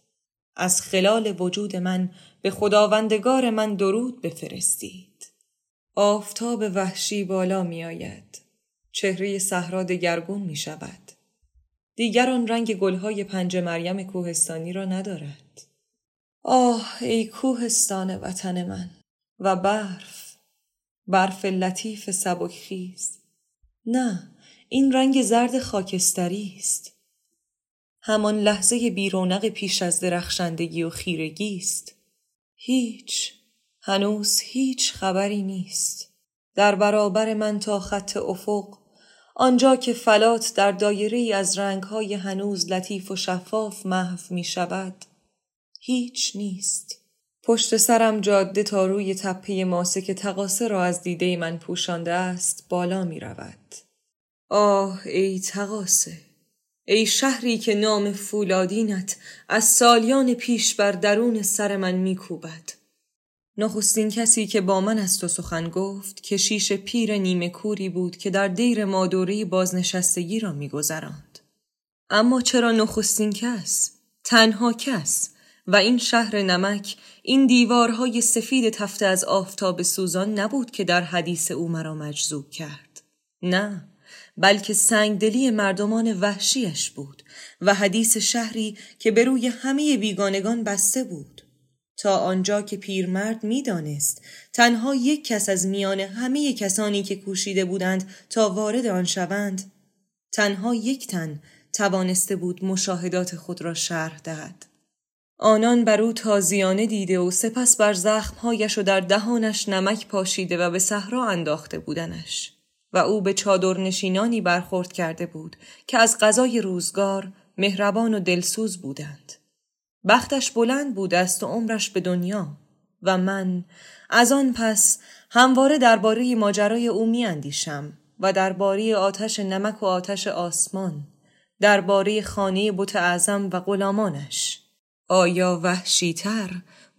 از خلال وجود من به خداوندگار من درود بفرستید. آفتاب وحشی بالا می آید چهره صحرا دگرگون می شود دیگر آن رنگ گلهای پنج مریم کوهستانی را ندارد. آه ای کوهستان وطن من و برف. برف لطیف سبکخیز. نه این رنگ زرد خاکستری است. همان لحظه بیرونق پیش از درخشندگی و خیرگی است. هیچ هنوز هیچ خبری نیست. در برابر من تا خط افق آنجا که فلات در دایره ای از رنگهای هنوز لطیف و شفاف محو می شود هیچ نیست. پشت سرم جاده تا روی تپه ماسه که تقاسه را از دیده من پوشانده است بالا می رود. آه ای تقاسه ای شهری که نام فولادینت از سالیان پیش بر درون سر من میکوبد. نخستین کسی که با من از تو سخن گفت کشیش پیر نیمه کوری بود که در دیر مادوری بازنشستگی را میگذراند. اما چرا نخستین کس تنها کس و این شهر نمک این دیوارهای سفید تفته از آفتاب سوزان نبود که در حدیث او مرا مجذوب کرد؟ نه. بلکه سنگدلی مردمان وحشیش بود و حدیث شهری که به روی همه بیگانگان بسته بود. تا آنجا که پیرمرد می‌دانست تنها یک کس از میان همه کسانی که کوشیده بودند تا وارد آن شوند تنها یک تن توانسته بود مشاهدات خود را شرح دهد. آنان بر او تازیانه دیده و سپس بر زخمهایش و در دهانش نمک پاشیده و به صحرا انداخته بودنش. و او به چادر نشینانی برخورد کرده بود که از غذای روزگار مهربان و دلسوز بودند. بختش بلند بود است و عمرش به دنیا و من از آن پس همواره درباره ماجرای او می اندیشم و درباره آتش نمک و آتش آسمان درباره خانه بت اعظم و غلامانش. آیا وحشیتر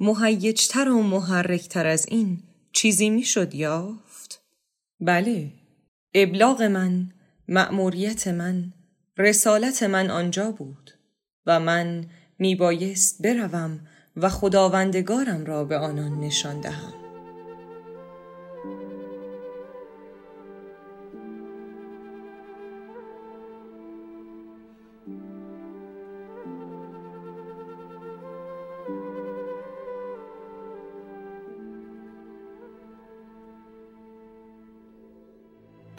مهیجتر و محرکتر از این چیزی می‌شد یافت؟ بله. ابلاغ من مأموریت من رسالت من آنجا بود و من میبایست بروم و خداوندگارم را به آنان نشان دهم.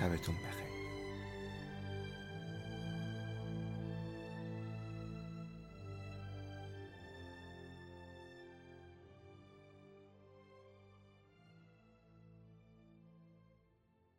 شبتون بخیر.